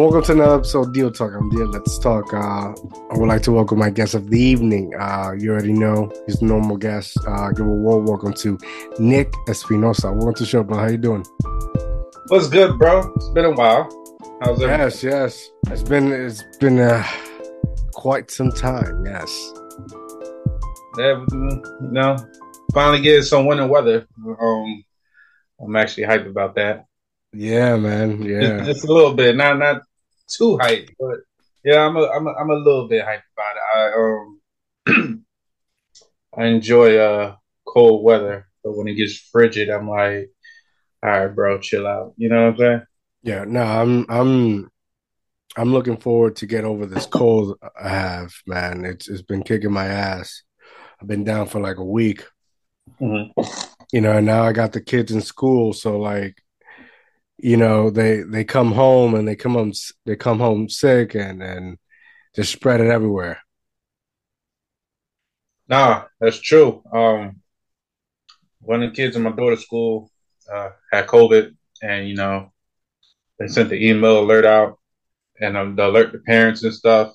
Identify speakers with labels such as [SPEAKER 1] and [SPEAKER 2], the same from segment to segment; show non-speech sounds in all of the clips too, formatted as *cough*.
[SPEAKER 1] welcome to another episode of Deal Talk. I'm Deal. Let's talk. Uh, I would like to welcome my guest of the evening. Uh, you already know he's the normal guest. Uh, give a warm welcome to Nick Espinosa. Welcome to the show, bro. How you doing?
[SPEAKER 2] What's good, bro? It's been a while. How's everything?
[SPEAKER 1] Yes, yes. It's been it's been uh, quite some time. Yes.
[SPEAKER 2] Yeah, you know, finally getting some winter weather. Um, I'm actually hyped about that.
[SPEAKER 1] Yeah, man. Yeah.
[SPEAKER 2] Just, just a little bit, not not too hyped, but yeah, I'm a, I'm a, I'm a little bit hyped about it. I um *clears throat* I enjoy uh cold weather, but when it gets frigid, I'm like, all right, bro, chill out. You know what I'm saying?
[SPEAKER 1] Yeah. No, I'm I'm I'm looking forward to get over this cold I have, man. It's it's been kicking my ass. I've been down for like a week.
[SPEAKER 2] Mhm.
[SPEAKER 1] you know and now i got the kids in school so like you know they they come home and they come home they come home sick and and just spread it everywhere
[SPEAKER 2] Nah, that's true. Um, one of the kids in my daughter's school uh, had COVID, and you know they sent the email alert out and um, the alert the parents and stuff.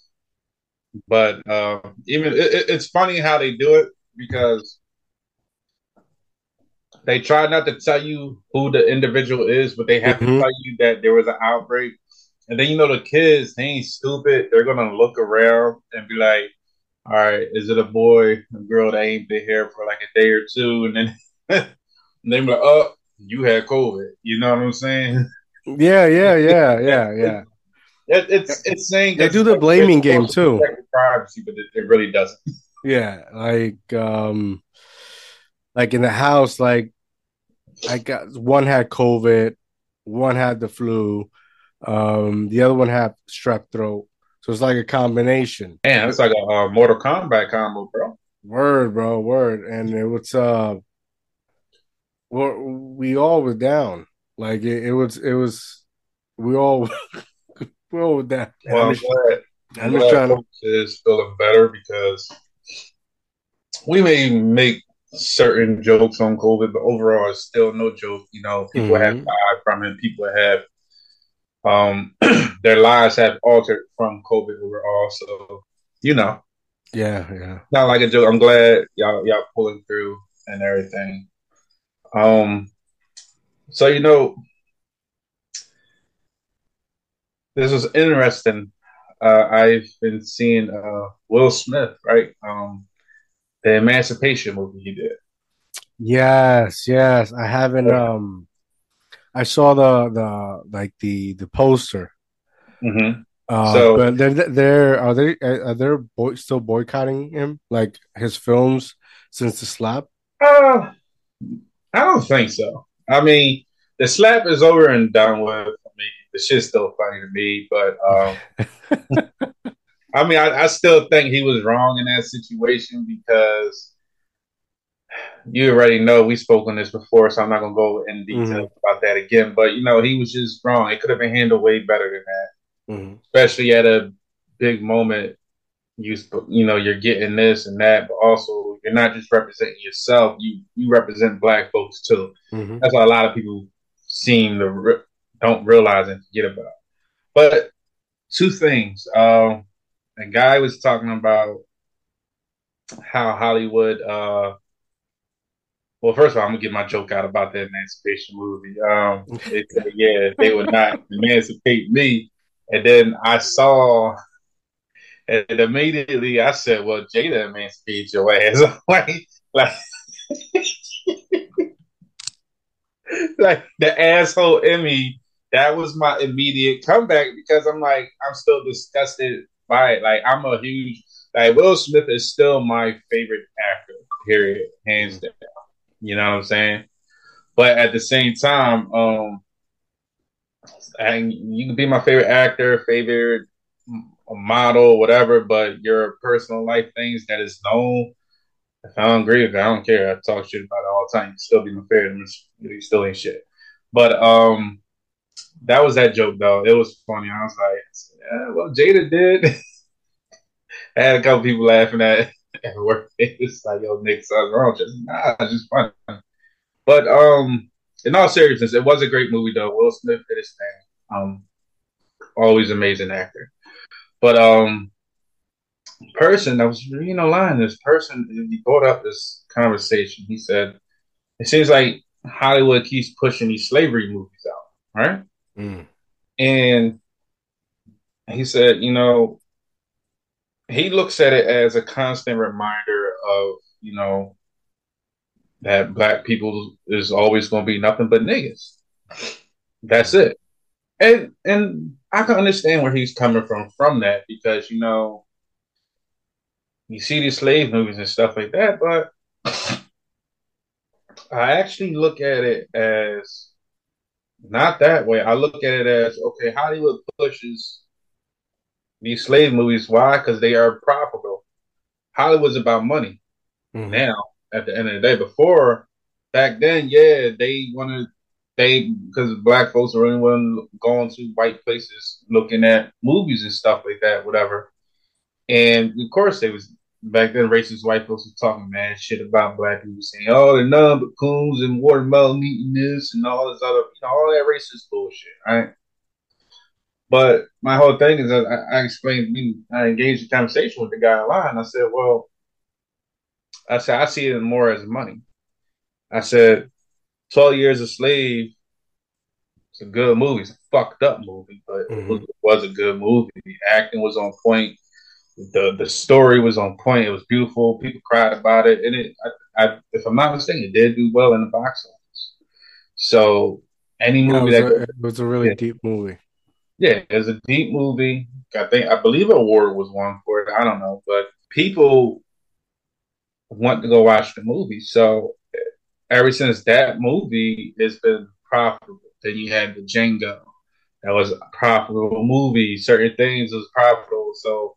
[SPEAKER 2] But uh, even it- it's funny how they do it because they try not to tell you who the individual is, but they have
[SPEAKER 1] Mhm.
[SPEAKER 2] to tell you that there was an outbreak. And then you know the kids, they ain't stupid. They're gonna look around and be like, "All right, is it a boy, a girl that ain't been here for like a day or two? And then *laughs* and they be like, "Oh, you had COVID." You know what I'm saying?
[SPEAKER 1] yeah yeah *laughs* yeah yeah yeah
[SPEAKER 2] It, it's it's saying
[SPEAKER 1] They do the blaming game, too.
[SPEAKER 2] privacy, but it, it really doesn't.
[SPEAKER 1] yeah like um like in the house like i got one had covid one had the flu um the other one had strep throat so it's like a combination
[SPEAKER 2] Man, it's like a uh, Mortal Kombat combo, bro.
[SPEAKER 1] Word, bro, word. And it was uh we're, we all were down. Like it, it was it was we all *laughs* we all were down.
[SPEAKER 2] Well,
[SPEAKER 1] I'm
[SPEAKER 2] glad.
[SPEAKER 1] I'm
[SPEAKER 2] I'm glad
[SPEAKER 1] trying to
[SPEAKER 2] is feeling better because we may make certain jokes on COVID, but overall, it's still no joke. You know, people have
[SPEAKER 1] Mhm.
[SPEAKER 2] died from it. People have um *clears throat* their lives have altered from COVID overall. So you know,
[SPEAKER 1] Yeah, yeah.
[SPEAKER 2] not like a joke. I'm glad y'all y'all pulling through and everything. Um, so you know, this was interesting. Uh, I've been seeing uh, Will Smith, right? Um, the Emancipation movie he did.
[SPEAKER 1] Yes, yes. I haven't um I saw the the like the the poster.
[SPEAKER 2] Mm-hmm.
[SPEAKER 1] Uh
[SPEAKER 2] So-
[SPEAKER 1] but they're they're are they are they boy, still boycotting him like his films since the slap?
[SPEAKER 2] Uh, I don't think so. I mean, the slap is over and done with. I mean, the shit's still funny to me, but um, *laughs* I mean, I, I still think he was wrong in that situation because you already know we spoke on this before, so I'm not gonna go in detail about that again. But you know, he was just wrong. It could have been handled way better than that,
[SPEAKER 1] Mhm.
[SPEAKER 2] especially at a big moment. You you know you're getting this and that, but also you're not just representing yourself. You you represent black folks too.
[SPEAKER 1] Mhm.
[SPEAKER 2] That's what a lot of people seem to re- don't realize and forget about. But two things. Um, a guy was talking about how Hollywood. Uh, well, first of all, I'm gonna get my joke out about the Emancipation movie. Um, *laughs* they said, yeah, they would not emancipate me, and then I saw. And immediately I said, "Well, Jada emancipated your ass." *laughs* like, like *laughs* like the asshole Emmy, that was my immediate comeback because I'm like, I'm still disgusted by it. Like, I'm a huge like Will Smith is still my favorite actor, period, hands down. You know what I'm saying? But at the same time, um, and you can be my favorite actor, favorite model, whatever, but your personal life things that is known. If I don't agree with it, I don't care. I talk shit about it all the time. You still be my favorite. You still ain't shit. But um, that was that joke though. It was funny. I was like, yeah, well, Jada did. *laughs* I had a couple people laughing at *laughs* at work. *laughs* It's like, yo, Nick, something wrong. Just nah, just funny. But um, in all seriousness, it was a great movie though. Will Smith did his thing. Um, always amazing actor. But um, person, I was reading a line. This person he brought up this conversation. He said, "It seems like Hollywood keeps pushing these slavery movies out, right?" Mm. And he said, you know, he looks at it as a constant reminder of, you know, that black people is always going to be nothing but niggas. That's it. And and I can understand where he's coming from from that because you know you see these slave movies and stuff like that, but I actually look at it as not that way. I look at it as okay, Hollywood pushes these slave movies. Why? Because they are profitable. Hollywood's about money. Mm-hmm. Now, at the end of the day, before back then, yeah, they wanted they because black folks were only going to white places looking at movies and stuff like that, whatever. And of course, they was back then racist white folks were talking mad shit about black people, saying, "Oh, they're none but coons and watermelon eating this and all this other, you know, all that racist bullshit." Right? But my whole thing is that I, I explained, I engaged a conversation with the guy online. I said, well, I said, I see it more as money. I said, 12 Years a Slave, it's a good movie. It's a fucked up movie, but mm-hmm. it was a good movie. The acting was on point. The the story was on point. It was beautiful. People cried about it. And it, I, I, if I'm not mistaken, it did do well in the box office. So any movie
[SPEAKER 1] yeah,
[SPEAKER 2] it that
[SPEAKER 1] a, it was a really yeah. deep movie.
[SPEAKER 2] Yeah, it's a deep movie. I think I believe an award was won for it. I don't know, but people want to go watch the movie. So ever since that movie, it's been profitable. Then you had the Django, that was a profitable movie. Certain things was profitable. So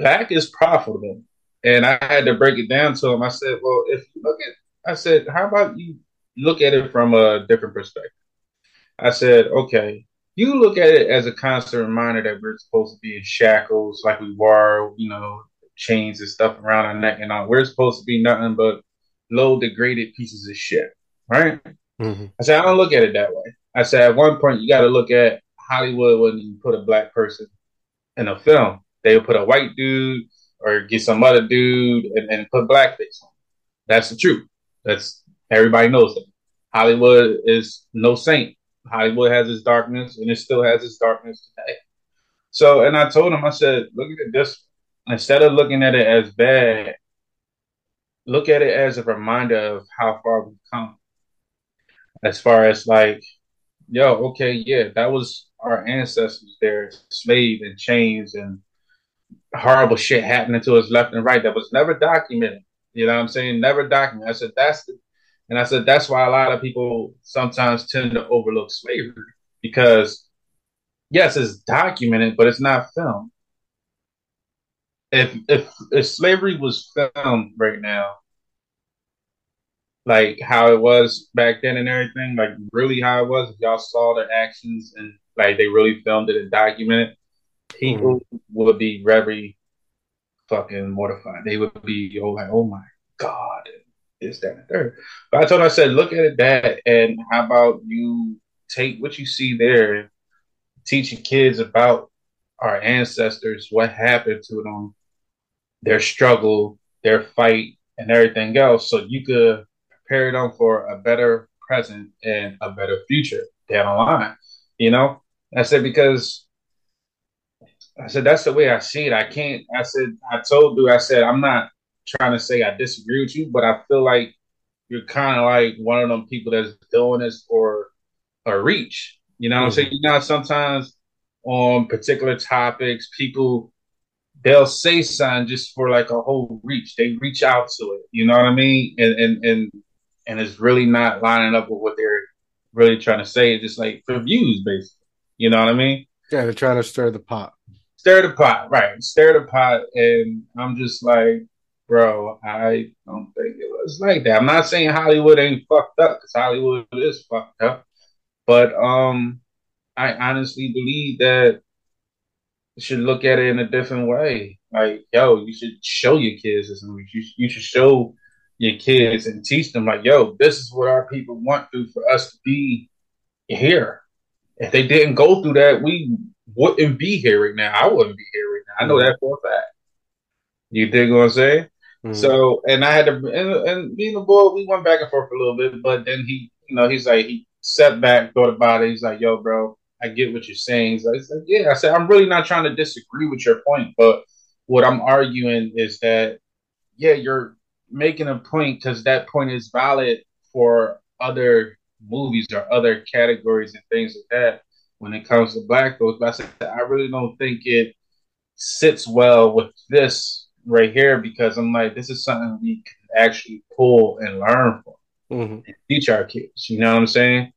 [SPEAKER 2] Black is profitable, and I had to break it down to him. I said, "Well, if you look at," I said, "How about you look at it from a different perspective?" I said, "Okay, you look at it as a constant reminder that we're supposed to be in shackles, like we were, you know, chains and stuff around our neck and all. We're supposed to be nothing but low degraded pieces of shit, right? Mm-hmm. I said, I don't look at it that way. I said, at one point, you got to look at Hollywood when you put a black person in a film. They would put a white dude or get some other dude and, and put blackface on. That's the truth. That's everybody knows that. Hollywood is no saint. Hollywood has its darkness, and it still has its darkness today. So, and I told him, I said, look at this. Instead of looking at it as bad, look at it as a reminder of how far we've come. As far as like, yo, okay, yeah, that was our ancestors there, slave and chains and horrible shit happening to us left and right that was never documented. You know what I'm saying? Never documented. I said that's the and I said that's why a lot of people sometimes tend to overlook slavery because yes, it's documented, but it's not filmed. If if if slavery was filmed right now, like how it was back then and everything, like really how it was, if y'all saw their actions and like they really filmed it and documented, people mm. would be very fucking mortified. They would be oh like, oh my god, this, that, and third. But I told her, I said, look at it that, and how about you take what you see there, teaching kids about our ancestors, what happened to them, their struggle, their fight, and everything else, so you could prepare them for a better present and a better future down the line. You know, I said because I said that's the way I see it. I can't. I said I told you. I said I'm not trying to say I disagree with you, but I feel like you're kind of like one of them people that's doing this for a reach. You know what mm-hmm. I'm saying? You know, sometimes on particular topics, people they'll say something just for like a whole reach. They reach out to it. You know what I mean? And and and and it's really not lining up with what they're really trying to say. It's just like for views, basically. You know what I mean?
[SPEAKER 1] Yeah, they're trying to stir the pot.
[SPEAKER 2] Stir the pot, right? Stir the pot, and I'm just like, bro, I don't think it was like that. I'm not saying Hollywood ain't fucked up because Hollywood is fucked up, but um, I honestly believe that you should look at it in a different way. Like, yo, you should show your kids this movie. You, you should show your kids and teach them, like, yo, this is what our people want through for us to be here. If they didn't go through that, we wouldn't be here right now. I wouldn't be here right now. I know that for a fact. You dig what I'm saying? Mm-hmm. So, and I had to, and, and me and the boy, we went back and forth for a little bit, but then he, you know, he's like, he sat back, thought about it. He's like, yo, bro, I get what you're saying. He's like, he's like, yeah. I said, I'm really not trying to disagree with your point, but what I'm arguing is that, yeah, you're making a point because that point is valid for other movies or other categories and things like that when it comes to black folks. But I said, I really don't think it sits well with this right here because I'm like, this is something we can actually pull and learn from mm-hmm. and teach our kids. You know what I'm saying?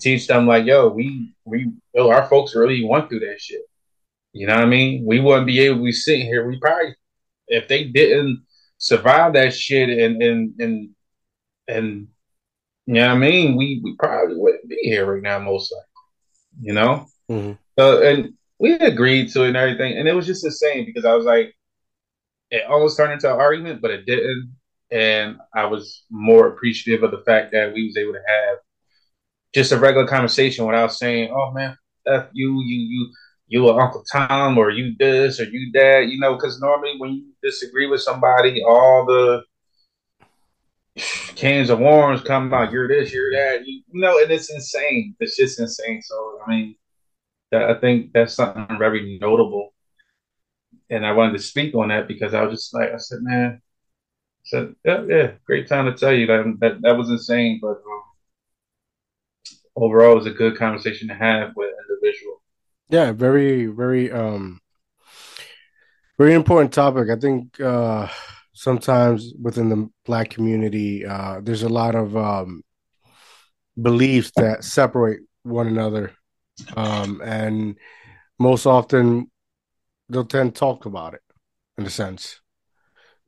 [SPEAKER 2] Teach them like, yo, we we yo, our folks really went through that shit. You know what I mean? We wouldn't be able to be sitting here. We probably if they didn't survive that shit and and and and you know what I mean, we we probably wouldn't be here right now, most likely. You know? Mm-hmm. So and we agreed to it and everything, and it was just the same because I was like, it almost turned into an argument, but it didn't. And I was more appreciative of the fact that we was able to have just a regular conversation without saying, "Oh man, F you, you, you, you are Uncle Tom, or you this, or you that." You know, because normally when you disagree with somebody, all the cans of worms come out. You're this, you're that. You, you know, and it's insane. It's just insane. So I mean, that I think that's something very notable and I wanted to speak on that because I was just like, I said, man, I said, yeah, yeah, great time to tell you that that, that was insane, but um, overall, it was a good conversation to have with individual.
[SPEAKER 1] Yeah, very, very, um, very important topic. I think uh, sometimes within the black community, uh, there's a lot of um, beliefs that separate one another, um, and most often they'll tend to talk about it in a sense.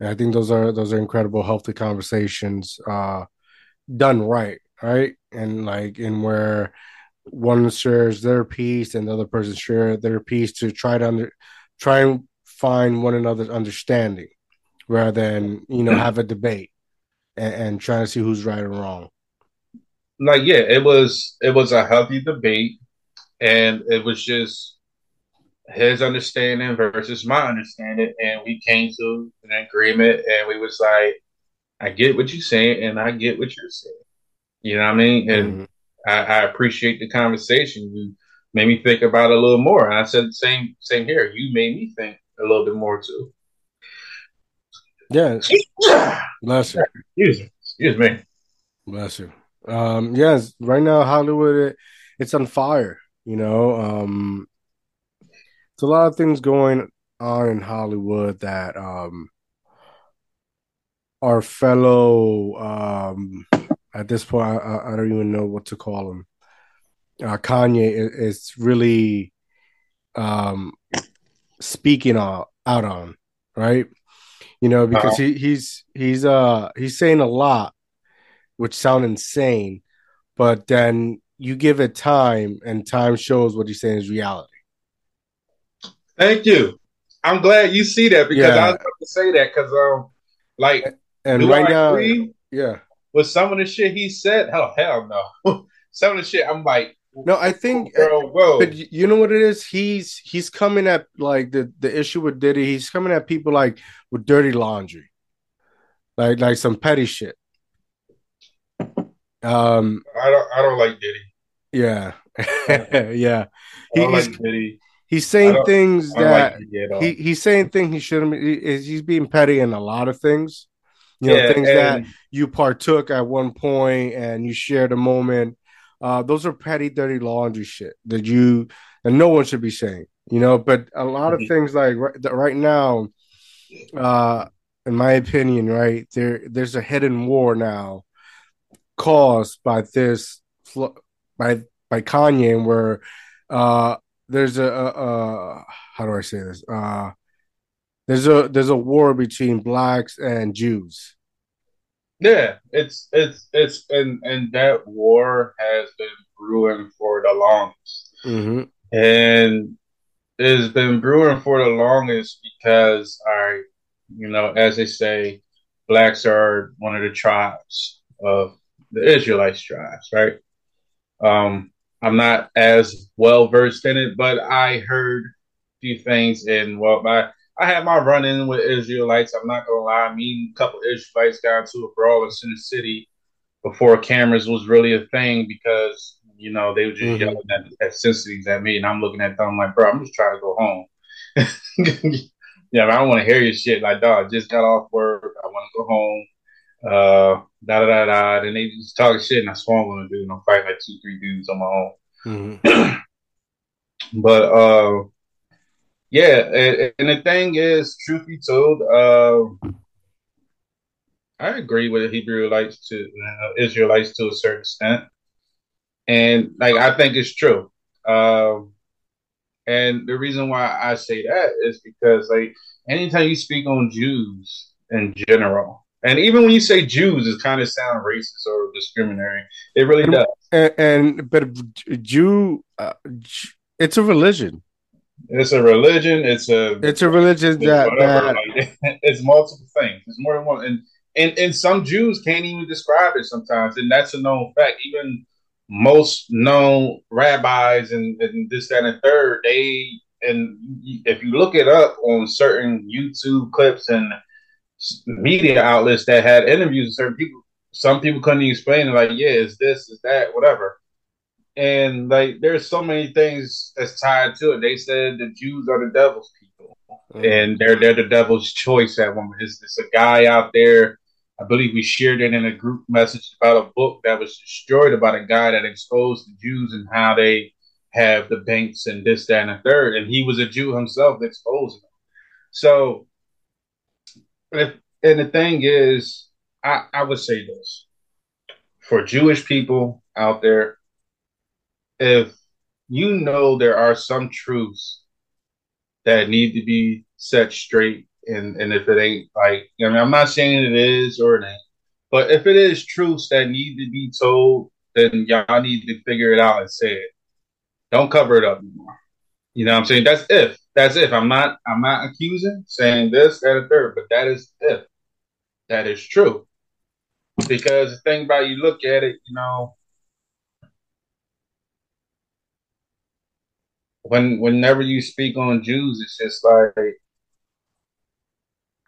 [SPEAKER 1] And I think those are those are incredible, healthy conversations, uh, done right, right, and like in where one shares their piece and the other person share their piece to try to under, try and find one another's understanding, rather than you know *clears throat* have a debate and, and trying to see who's right or wrong.
[SPEAKER 2] Like yeah, it was it was a healthy debate, and it was just his understanding versus my understanding, and we came to an agreement, and we was like, I get what you're saying, and I get what you're saying. You know what I mean? And mm-hmm. I, I, appreciate the conversation. You made me think about it a little more. And I said the same same here. You made me think a little bit more too.
[SPEAKER 1] Yeah. Bless you.
[SPEAKER 2] Excuse me. Excuse me.
[SPEAKER 1] Bless you. Um, yes, right now Hollywood it, it's on fire. You know, um, it's a lot of things going on in Hollywood that um our fellow um at this point I, I don't even know what to call him. Uh, Kanye is, is really um speaking out on, right? You know, because uh-huh. he, he's he's uh he's saying a lot, which sound insane, but then you give it time, and time shows what he's saying is reality.
[SPEAKER 2] Thank you. I'm glad you see that because yeah. I was about to say that because um, like,
[SPEAKER 1] and right now, yeah,
[SPEAKER 2] with some of the shit he said, hell, hell no. *laughs* some of the shit, I'm like,
[SPEAKER 1] no, I think, girl, whoa. But you know what it is? He's he's coming at like the the issue with Diddy. He's coming at people like with dirty laundry, like like some petty shit. Um,
[SPEAKER 2] I don't I don't like Diddy.
[SPEAKER 1] Yeah, *laughs* yeah. He, like Diddy. He's saying things that like he, he's saying things he shouldn't. Be, he's being petty in a lot of things. You know, yeah, things that you partook at one point and you shared a moment. Uh, those are petty, dirty laundry shit that you and no one should be saying. You know, but a lot of mm-hmm. things like right, right now, uh, in my opinion, right there, there's a hidden war now caused by this by by Kanye, where uh, there's a, a, a how do I say this? Uh, there's a there's a war between blacks and Jews.
[SPEAKER 2] Yeah, it's it's it's and and that war has been brewing for the longest, mm-hmm. and it's been brewing for the longest because I, you know, as they say, blacks are one of the tribes of the Israelites tribes, right? Um, I'm not as well versed in it, but I heard a few things. And well, I I had my run in with Israelites. I'm not gonna lie. Me and a couple of Israelites got into a brawl in Center City before cameras was really a thing because you know they were just mm-hmm. yelling at, at sensitives at me, and I'm looking at them like, bro, I'm just trying to go home. *laughs* yeah, I don't want to hear your shit. Like, dog, just got off work. I want to go home. Uh, da da da da. And they just talking shit, and I swear I'm gonna do. And I'm fighting like two, three dudes on my own. Mm-hmm. *clears throat* but uh, yeah, and, and, the thing is, truth be told, uh, I agree with Hebrew Hebrewites to uh, Israelites to a certain extent, and like I think it's true. Um, and the reason why I say that is because like anytime you speak on Jews in general, and even when you say Jews, it kind of sound racist or discriminatory. It really does.
[SPEAKER 1] And, and but Jew, uh, it's a religion.
[SPEAKER 2] It's a religion. It's a.
[SPEAKER 1] It's a religion that, that
[SPEAKER 2] like, *laughs* it's multiple things. It's more than one, and and and some Jews can't even describe it sometimes, and that's a known fact. Even most known rabbis and, and this, that, and third, they and if you look it up on certain YouTube clips and media outlets that had interviews with certain people, some people couldn't even explain it. Like, yeah, it's this, it's that, whatever. And like, there's so many things that's tied to it. They said the Jews are the devil's people, mm-hmm. and they're they're the devil's choice at one. It's, it's a guy out there. I believe we shared it in a group message about a book that was destroyed about a guy that exposed the Jews and how they have the banks and this, that, and the third. And he was a Jew himself that exposed them. So if, and the thing is, I, I would say this for Jewish people out there, if you know there are some truths that need to be set straight, and, and if it ain't like, I mean, I'm not saying it is or it ain't, but if it is truths that need to be told, then y'all need to figure it out and say it. Don't cover it up anymore. You know what I'm saying? That's if. That's if. I'm not I'm not accusing, saying this, that, and third, but that is if. That is true. Because the thing about you look at it, you know, when whenever you speak on Jews, it's just like,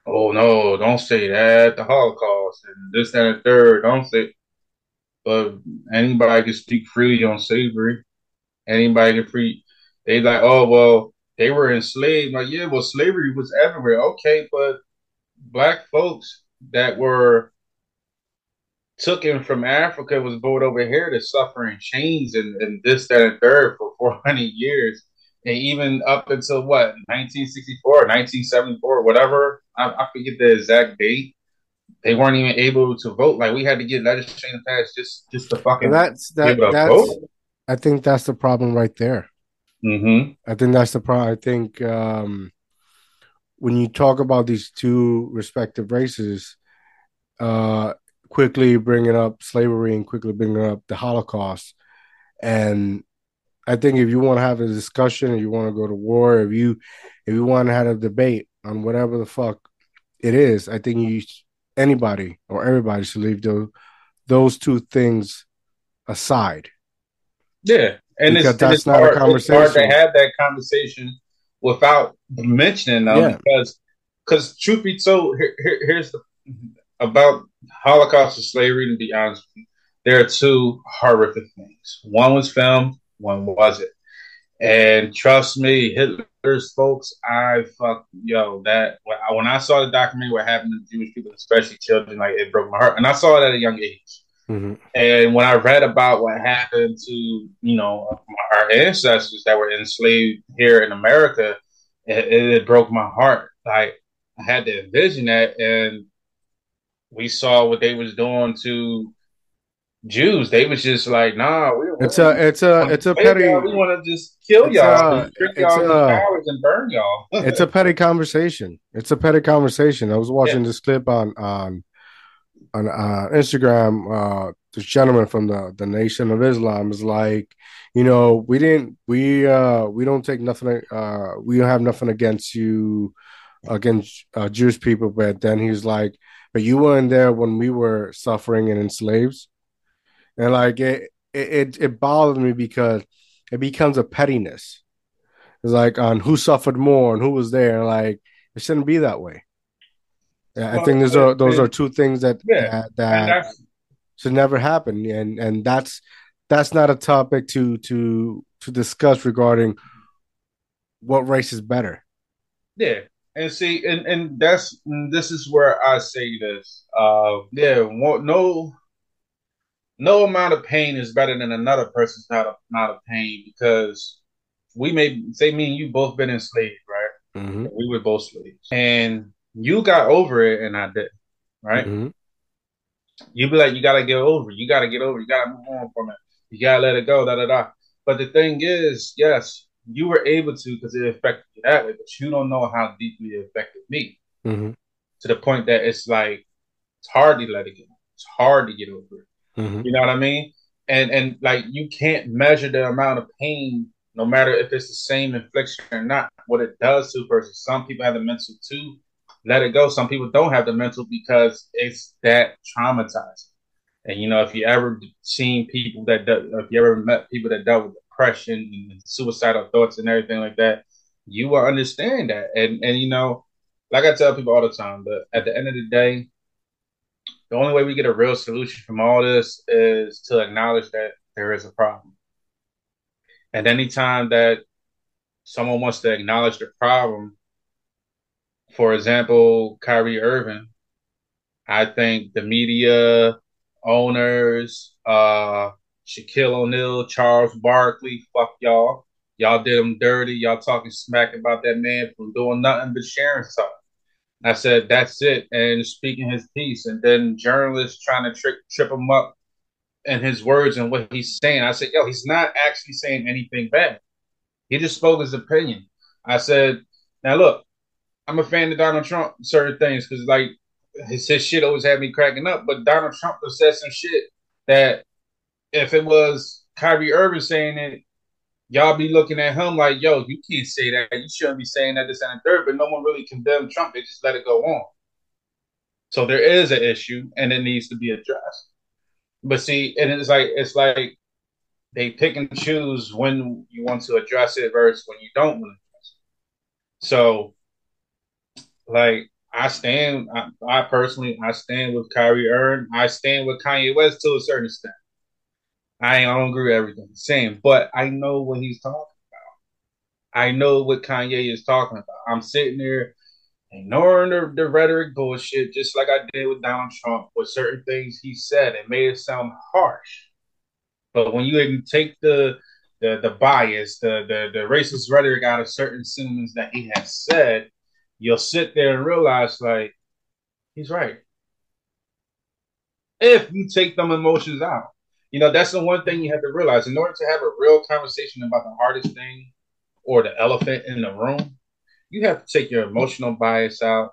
[SPEAKER 2] oh no, don't say that, the Holocaust and this, that, and third, don't say. But anybody can speak freely on slavery. Anybody can free they like, oh well, they were enslaved. Like, yeah, well, slavery was everywhere. Okay, but black folks that were taken from Africa was brought over here to suffer in chains and, and this, that, and third for 400 years. And even up until what, 1964, 1974, whatever, I, I forget the exact date. They weren't even able to vote. Like we had to get legislation passed just just to fucking.
[SPEAKER 1] that's that. That's. Vote. I think that's the problem right there.
[SPEAKER 2] Mm-hmm.
[SPEAKER 1] I think that's the problem. I think um, when you talk about these two respective races, uh, quickly bringing up slavery and quickly bringing up the Holocaust, and I think if you want to have a discussion, if you want to go to war, if you if you want to have a debate on whatever the fuck it is, I think you anybody or everybody should leave those those two things aside.
[SPEAKER 2] Yeah, and because it's, that's it's not hard, a conversation. It's hard to have that conversation without mentioning them yeah. because because truth be told, here, here, here's the about Holocaust and slavery. To be honest with you, there are two horrific things. One was filmed, one was it? And trust me, Hitler's folks, I fuck yo that when I saw the documentary what happened to Jewish people, especially children, like it broke my heart. And I saw it at a young age. Mm-hmm. And when I read about what happened to you know our ancestors that were enslaved here in America, it, it broke my heart. Like I had to envision that, and we saw what they was doing to Jews. They was just like, nah, we
[SPEAKER 1] it's a it's a it's a petty.
[SPEAKER 2] Y'all. We want to just kill y'all, a, trick y'all a, and burn y'all. *laughs*
[SPEAKER 1] it's a petty conversation. It's a petty conversation. I was watching yeah. this clip on on on uh, Instagram, uh, this gentleman from the the Nation of Islam is like, you know, we didn't, we uh, we don't take nothing, uh, we don't have nothing against you, against uh, Jewish people, but then he's like, but you weren't there when we were suffering and enslaved, and like it, it, it, bothers me because it becomes a pettiness. It's like on who suffered more and who was there. Like it shouldn't be that way. Yeah, I think those are those are two things that
[SPEAKER 2] Yeah.
[SPEAKER 1] that, that should never happen, and and that's that's not a topic to to to discuss regarding what race is better.
[SPEAKER 2] Yeah, and see, and and that's and this is where I say this. Uh, yeah, no, no amount of pain is better than another person's not a, not of pain because we may say me and you both been enslaved, right?
[SPEAKER 1] Mm-hmm.
[SPEAKER 2] We were both slaves, and you got over it, and I didn't, right?
[SPEAKER 1] Mm-hmm.
[SPEAKER 2] You be like, you gotta get over, it. you gotta get over, it. you gotta move on from it, you gotta let it go, da da da. But the thing is, yes, you were able to because it affected you that way, but you don't know how deeply it affected me
[SPEAKER 1] Mm-hmm.
[SPEAKER 2] to the point that it's like it's hard to let it go. It's hard to get over it.
[SPEAKER 1] Mm-hmm.
[SPEAKER 2] You know what I mean? And and like you can't measure the amount of pain, no matter if it's the same infliction or not, what it does to person. Some people have the mental to let it go. Some people don't have the mental because it's that traumatizing. And you know, if you ever seen people that, do, if you ever met people that dealt with depression and suicidal thoughts and everything like that, you will understand that. And and you know, like I tell people all the time, but at the end of the day, the only way we get a real solution from all this is to acknowledge that there is a problem. And anytime that someone wants to acknowledge the problem, for example, Kyrie Irving, I think the media, owners, uh, Shaquille O'Neal, Charles Barkley, fuck y'all. Y'all did him dirty. Y'all talking smack about that man from doing nothing but sharing stuff. I said, that's it. And speaking his piece. And then journalists trying to trick, trip him up in his words and what he's saying. I said, yo, he's not actually saying anything bad. He just spoke his opinion. I said, now look, I'm a fan of Donald Trump, certain things, because like his, his shit always had me cracking up. But Donald Trump said some shit that if it was Kyrie Irving saying it, y'all be looking at him like, yo, you can't say that. You shouldn't be saying that, this and the third. But no one really condemned Trump. They just let it go on. So there is an issue and it needs to be addressed. But see, and it's like it's like they pick and choose when you want to address it versus when you don't want to address it. So like I stand I, I personally I stand with Kyrie Irving. I stand with Kanye West to a certain extent. I don't agree with everything saying, but I know what he's talking about. I know what Kanye is talking about. I'm sitting there ignoring the, the rhetoric bullshit, just like I did with Donald Trump, with certain things he said. It made it sound harsh. But when you take the the, the bias, the, the the racist rhetoric out of certain sentiments that he has said, you'll sit there and realize like he's right. If you take them emotions out. You know, that's the one thing you have to realize. In order to have a real conversation about the hardest thing or the elephant in the room, you have to take your emotional bias out.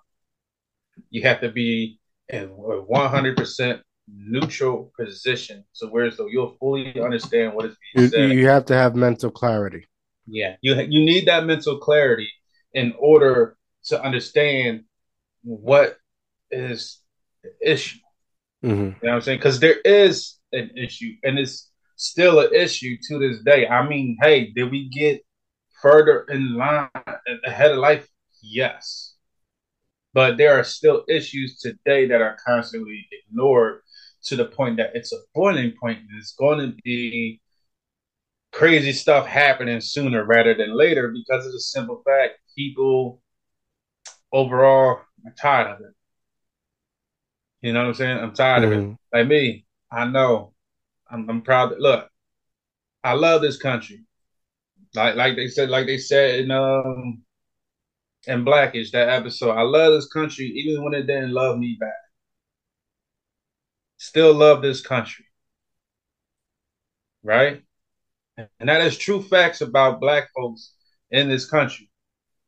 [SPEAKER 2] You have to be in a 100% neutral position. So whereas though you'll fully understand what is being
[SPEAKER 1] You,
[SPEAKER 2] said.
[SPEAKER 1] you have to have mental clarity.
[SPEAKER 2] Yeah, you you need that mental clarity in order to understand what is the issue.
[SPEAKER 1] Mm-hmm.
[SPEAKER 2] You know what I'm saying? Because there is an issue, and it's still an issue to this day. I mean, hey, did we get further in line ahead of life? Yes. But there are still issues today that are constantly ignored to the point that it's a boiling point and it's going to be crazy stuff happening sooner rather than later because of the simple fact people overall are tired of it. You know what I'm saying? I'm tired of
[SPEAKER 1] Mhm.
[SPEAKER 2] it. Like me, I know. I'm, I'm proud. That, look, I love this country. Like like they said, like they said in um in Blackish that episode. I love this country even when it didn't love me back. Still love this country, right? And that is true facts about black folks in this country.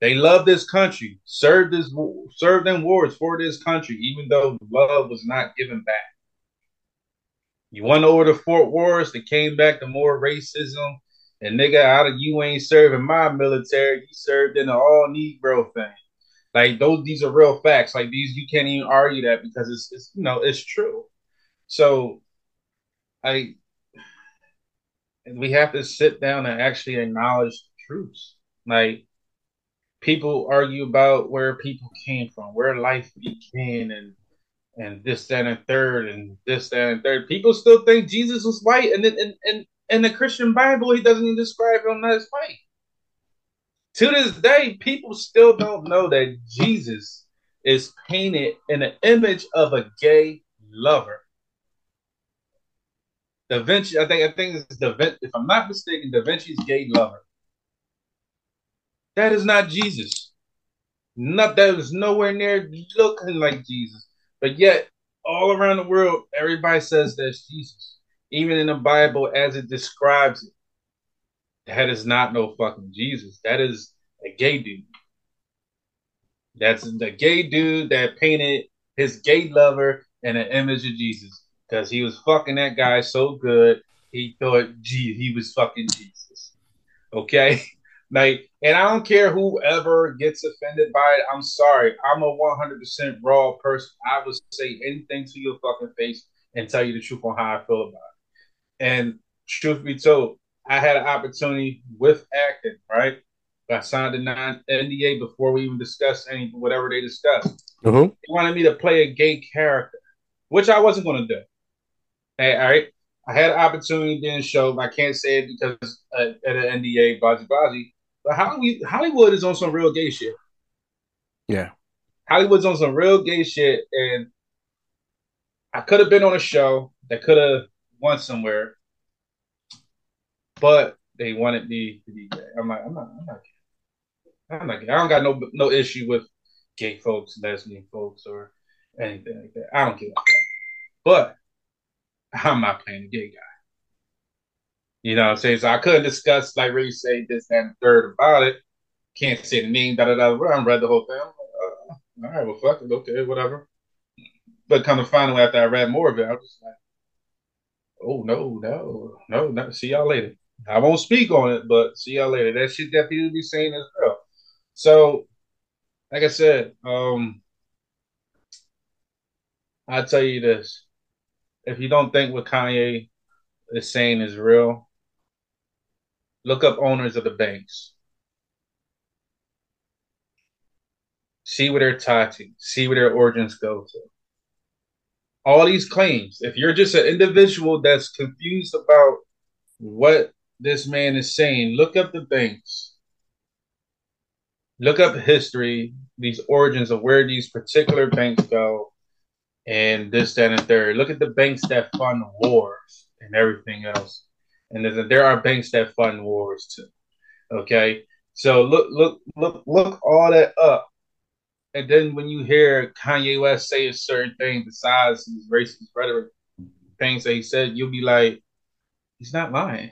[SPEAKER 2] They love this country, served this served in wars for this country, even though love was not given back. You went over to Fort Wars, they came back to more racism. And nigga, out of you ain't serving my military, you served in the all Negro thing. Like those, these are real facts. Like these, you can't even argue that because it's, it's you know, it's true. So, I, we have to sit down and actually acknowledge the truths. Like people argue about where people came from, where life began, and and this, that, and third, and this, that, and third. People still think Jesus was white, and in the Christian Bible, he doesn't even describe him as white. To this day, people still don't know that Jesus is painted in the image of a gay lover. Da Vinci, I think, I think it's Da Vinci, if I'm not mistaken, Da Vinci's gay lover. That is not Jesus. Not that is nowhere near looking like Jesus. But yet, all around the world, everybody says that's Jesus. Even in the Bible, as it describes it, that is not no fucking Jesus. That is a gay dude. That's the gay dude that painted his gay lover in an image of Jesus because he was fucking that guy so good he thought gee he was fucking Jesus. Okay, *laughs* like, and I don't care whoever gets offended by it. I'm sorry. I'm a 100% raw person. I will say anything to your fucking face and tell you the truth on how I feel about it. And truth be told, I had an opportunity with acting, right? I signed a non NDA before we even discussed any whatever they discussed.
[SPEAKER 1] Mm-hmm.
[SPEAKER 2] They wanted me to play a gay character, which I wasn't going to do. Hey, all right. I had an opportunity, didn't show. But I can't say it because uh, at an NDA, bazi bazi. But Hollywood, Hollywood is on some real gay shit.
[SPEAKER 1] Yeah.
[SPEAKER 2] Hollywood's on some real gay shit, and I could have been on a show that could have won somewhere, but they wanted me to be gay. I'm like, I'm not, I'm not gay. I'm not gay. I don't got no no issue with gay folks, lesbian folks, or anything like that. I don't care about that. But I'm not playing a gay guy. You know what I'm saying? So I couldn't discuss, like, really say this, and third about it. Can't say the name, da da da. I read the whole thing. Like, uh, all right, well, fuck it. Okay, whatever. But kind of finally, after I read more of it, I was just like, oh, no, no, no, no. See y'all later. I won't speak on it, but see y'all later. That shit that people be saying as well. So, like I said, um, I'll tell you this. If you don't think what Kanye is saying is real, Look up owners of the banks. See where they're tied to. See where their origins go to. All these claims, if you're just an individual that's confused about what this man is saying, look up the banks. Look up history, these origins of where these particular banks go, and this, that, and third. Look at the banks that fund wars and everything else and there are banks that fund wars too. Okay, so look, look, look, look all that up, and then when you hear Kanye West say a certain thing besides his racist rhetoric, things that he said, you'll be like, he's not lying.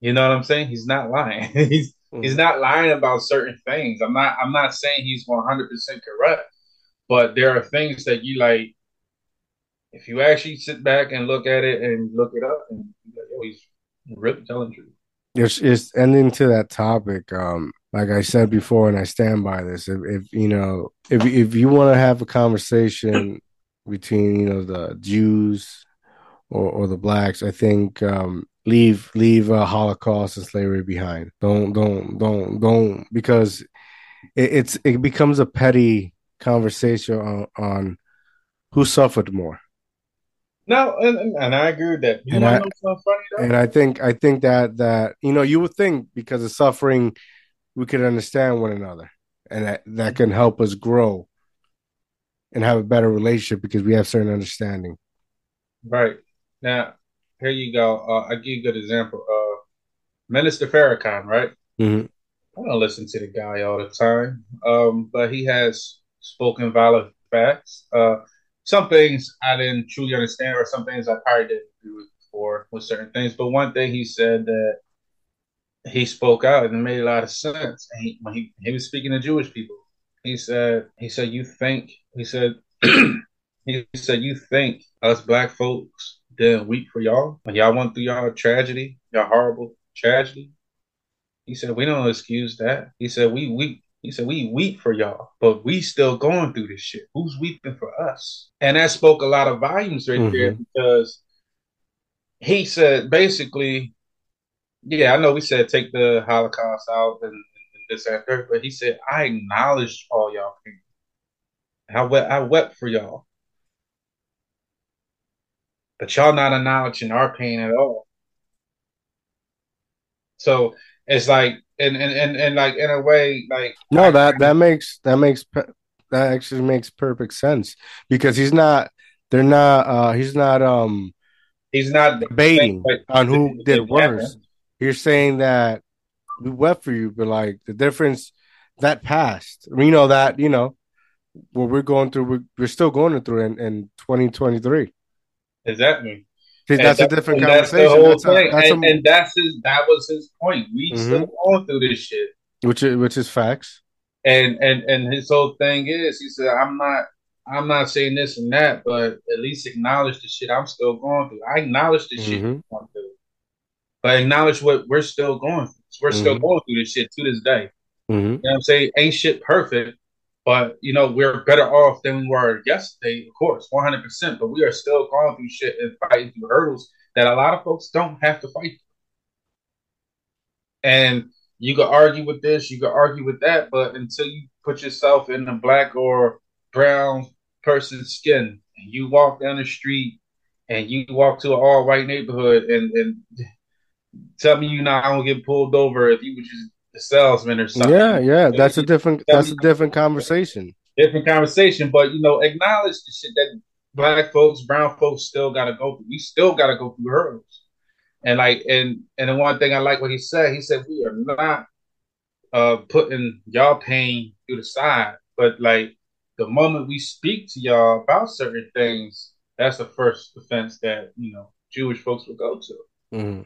[SPEAKER 2] You know what I'm saying? He's not lying. *laughs* he's mm-hmm. he's not lying about certain things. I'm not I'm not saying he's 100 percent correct, but there are things that you like if you actually sit back and look at it and look it up, and oh, he's really telling truth.
[SPEAKER 1] It's, it's ending to that topic. Um, like I said before, and I stand by this. If, if you know, if if you want to have a conversation *coughs* between you know the Jews or or the blacks, I think um, leave leave uh, Holocaust and slavery behind. Don't don't don't don't because it, it's it becomes a petty conversation on, on who suffered more.
[SPEAKER 2] No, and, and I agree with that. You and I, funny?
[SPEAKER 1] And I think I think that that you know you would think because of suffering, we could understand one another, and that that can help us grow and have a better relationship because we have certain understanding.
[SPEAKER 2] Right now, here you go. Uh, I give you a good example. Uh, Minister Farrakhan, right?
[SPEAKER 1] Mm-hmm.
[SPEAKER 2] I don't listen to the guy all the time, um, but he has spoken valid facts. Uh, some things I didn't truly understand, or some things I probably didn't agree with before with certain things. But one thing he said that he spoke out and made a lot of sense. And he, when he, he was speaking to Jewish people, he said, he said, you think, he said, *clears throat* he said, you think us black folks didn't weep for y'all when y'all went through y'all tragedy, y'all horrible tragedy. He said, we don't excuse that. He said, we weep he said, We weep for y'all, but we still going through this shit. Who's weeping for us? And that spoke a lot of volumes right mm-hmm. there because he said basically, yeah, I know we said take the Holocaust out and, and this and that, but he said I acknowledged all y'all pain. I wept, I wept for y'all, but y'all not acknowledging our pain at all. So it's like, and and and, and like in a way, like
[SPEAKER 1] no, that that makes that makes that actually makes perfect sense because he's not, they're not, uh he's not, um
[SPEAKER 2] he's not
[SPEAKER 1] debating on who did worse. You're saying that we wept for you, but like the difference that passed, you know that you know what we're going through, we're, we're still going through in, in 2023.
[SPEAKER 2] Exactly.
[SPEAKER 1] That's a different conversation.
[SPEAKER 2] That's, that's a, that's and, a, and, that's his. That was his point. We mm-hmm. still going through this shit,
[SPEAKER 1] which is which is facts.
[SPEAKER 2] And and and his whole thing is, he said, "I'm not, I'm not saying this and that, but at least acknowledge the shit I'm still going through. I acknowledge the mm-hmm. shit I'm going through, but acknowledge what we're still going through. We're mm-hmm. still going through this shit to this day.
[SPEAKER 1] Mm-hmm. You
[SPEAKER 2] know what I'm saying? Ain't shit perfect, but you know, we're better off than we were yesterday, of course, 100 percent But we are still going through shit and fighting through hurdles that a lot of folks don't have to fight. And you can argue with this, you can argue with that, but until you put yourself in a black or brown person's skin, and you walk down the street and you walk to an all white neighborhood and, and tell me you're not gonna get pulled over if you were just a salesman or something.
[SPEAKER 1] Yeah, yeah, that's a different that's a different conversation.
[SPEAKER 2] Different conversation, but you know, acknowledge the shit that black folks, brown folks still gotta go through. We still gotta go through hurdles. And like and and the one thing I like what he said, he said we are not uh putting y'all pain to the side, but like the moment we speak to y'all about certain things, that's the first offense that you know Jewish folks will go to.
[SPEAKER 1] Mm-hmm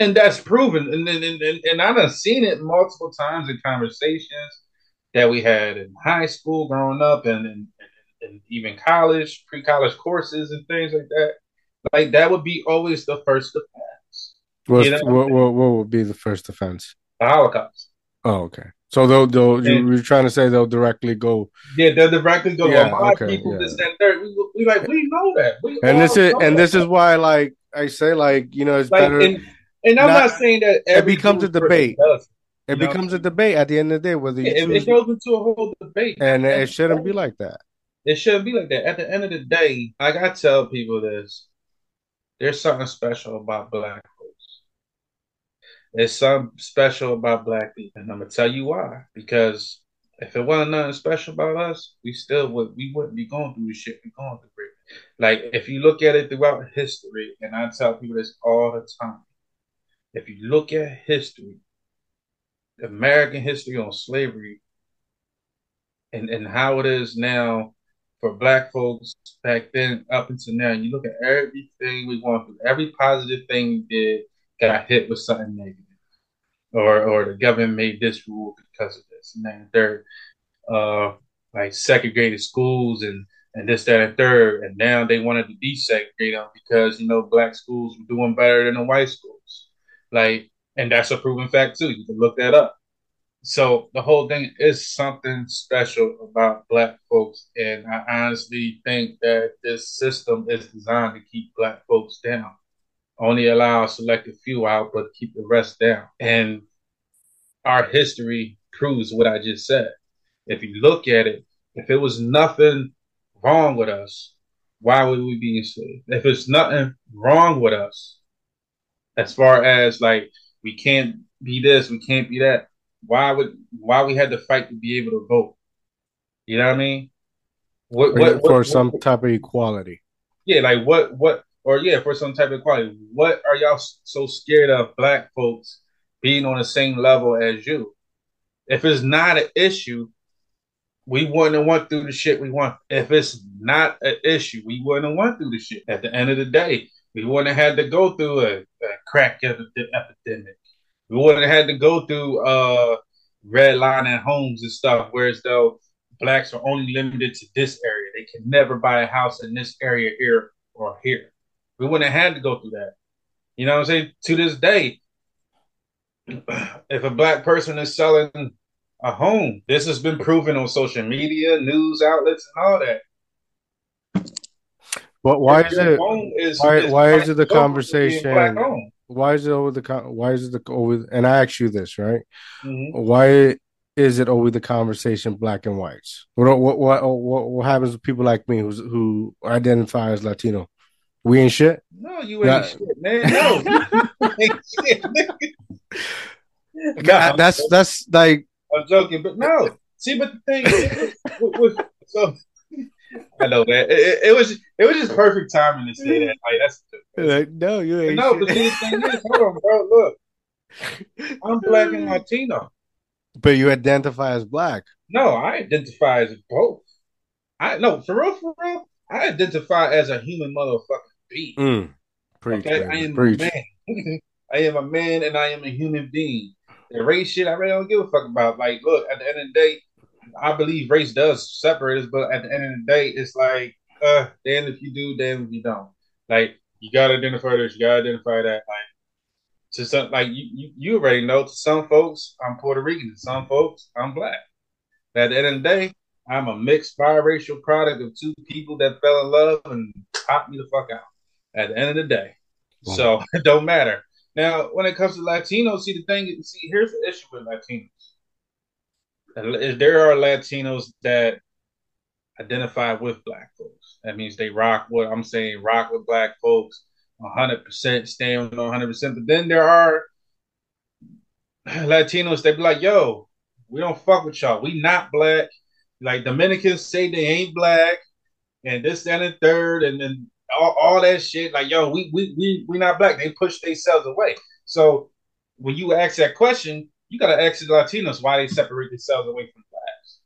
[SPEAKER 2] and that's proven. And and, and, and I've seen it multiple times in conversations that we had in high school growing up and, and, and even college, pre college courses and things like that. Like that would be always the first offense.
[SPEAKER 1] You know? what, what, what would be the first offense?
[SPEAKER 2] The Holocaust.
[SPEAKER 1] Oh, okay. So they'll, they'll and, you're trying to say they'll directly go.
[SPEAKER 2] Yeah, they'll directly go. Yeah, well, okay, people, yeah. this, that, third. We, we like we know that. We
[SPEAKER 1] and this is and that. this is why, like I say, like you know, it's like, better.
[SPEAKER 2] And, and I'm not, not saying that
[SPEAKER 1] it becomes a debate. Does, it know? becomes a debate at the end of the day whether you
[SPEAKER 2] it, it goes into a whole debate,
[SPEAKER 1] and it shouldn't be like that.
[SPEAKER 2] It shouldn't be like that. At the end of the day, like I tell people this, there's something special about black folks. There's something special about black people, and I'm gonna tell you why. Because if it wasn't nothing special about us, we still would we wouldn't be going through the shit we're going through. Like if you look at it throughout history, and I tell people this all the time, if you look at history, American history on slavery, and, and how it is now for black folks back then up until now, you look at everything we went through, every positive thing we did got hit with something negative. Or or the government made this rule because of this. And then third, uh like segregated schools and and this, that, and third. And now they wanted to desegregate them because, you know, black schools were doing better than the white schools. Like, and that's a proven fact too. You can look that up. So the whole thing is something special about black folks, and I honestly think that this system is designed to keep black folks down. Only allow a selected few out, but keep the rest down. And our history proves what I just said. If you look at it, if it was nothing wrong with us, why would we be enslaved? If it's nothing wrong with us, as far as like we can't be this, we can't be that. Why would why we had to fight to be able to vote? You know what I mean?
[SPEAKER 1] What, what for what, some type of equality?
[SPEAKER 2] Yeah, like what what or yeah, for some type of equality. What are y'all so scared of black folks being on the same level as you? If it's not an issue, we wouldn't have went through the shit we want. If it's not an issue, we wouldn't have went through the shit. At the end of the day, we wouldn't have had to go through a, a crack epidemic. We wouldn't have had to go through uh, redlining homes and stuff, whereas though blacks are only limited to this area. They can never buy a house in this area here or here. We wouldn't have had to go through that. You know what I'm saying? To this day, *clears throat* if a black person is selling a home, this has been proven on social media, news outlets, and all that.
[SPEAKER 1] But why is it? Is, why, is why is it the conversation? Why is it over the? Why is it the over? And I ask you this, right? Mm-hmm. Why is it over the conversation black and whites? What what what what, what happens with people like me who's, who identify as Latino? We ain't shit.
[SPEAKER 2] No, you ain't Not, shit, man. No, *laughs* shit,
[SPEAKER 1] no, *laughs* that's that's like
[SPEAKER 2] I'm joking, but no. See, but the thing is, *laughs* was, so I know that it, it, was it was just perfect timing to say that. Like that's
[SPEAKER 1] like, no, you ain't.
[SPEAKER 2] No, but the thing is, hold on, bro. Look, I'm black and Latino.
[SPEAKER 1] But you identify as black.
[SPEAKER 2] No, I identify as both. I no for real, for real. I identify as a human motherfucking being. Mm. Preach, okay? I am Preach. a man. *laughs* I am a man and I am a human being. The race shit, I really don't give a fuck about. Like, look, at the end of the day, I believe race does separate us, but at the end of the day, it's like, uh, then if you do, then if you don't. Like, you gotta identify this, you gotta identify that. Like, to some, like you, you, you already know. To some folks, I'm Puerto Rican. To some folks, I'm black. At the end of the day, I'm a mixed biracial product of two people that fell in love and popped me the fuck out. At the end of the day, wow. so *laughs* it don't matter. Now, when it comes to Latinos, see the thing. See, here's the issue with Latinos. There are Latinos that identify with black folks. That means they rock what I'm saying, rock with black folks, 100%, stand on 100%. But then there are Latinos they be like, yo, we don't fuck with y'all. We not black. Like Dominicans say they ain't black, and this and the third, and then all, all that shit. Like, yo, we we we we not black. They push themselves away. So when you ask that question, you gotta ask the Latinos why they separate themselves away from blacks.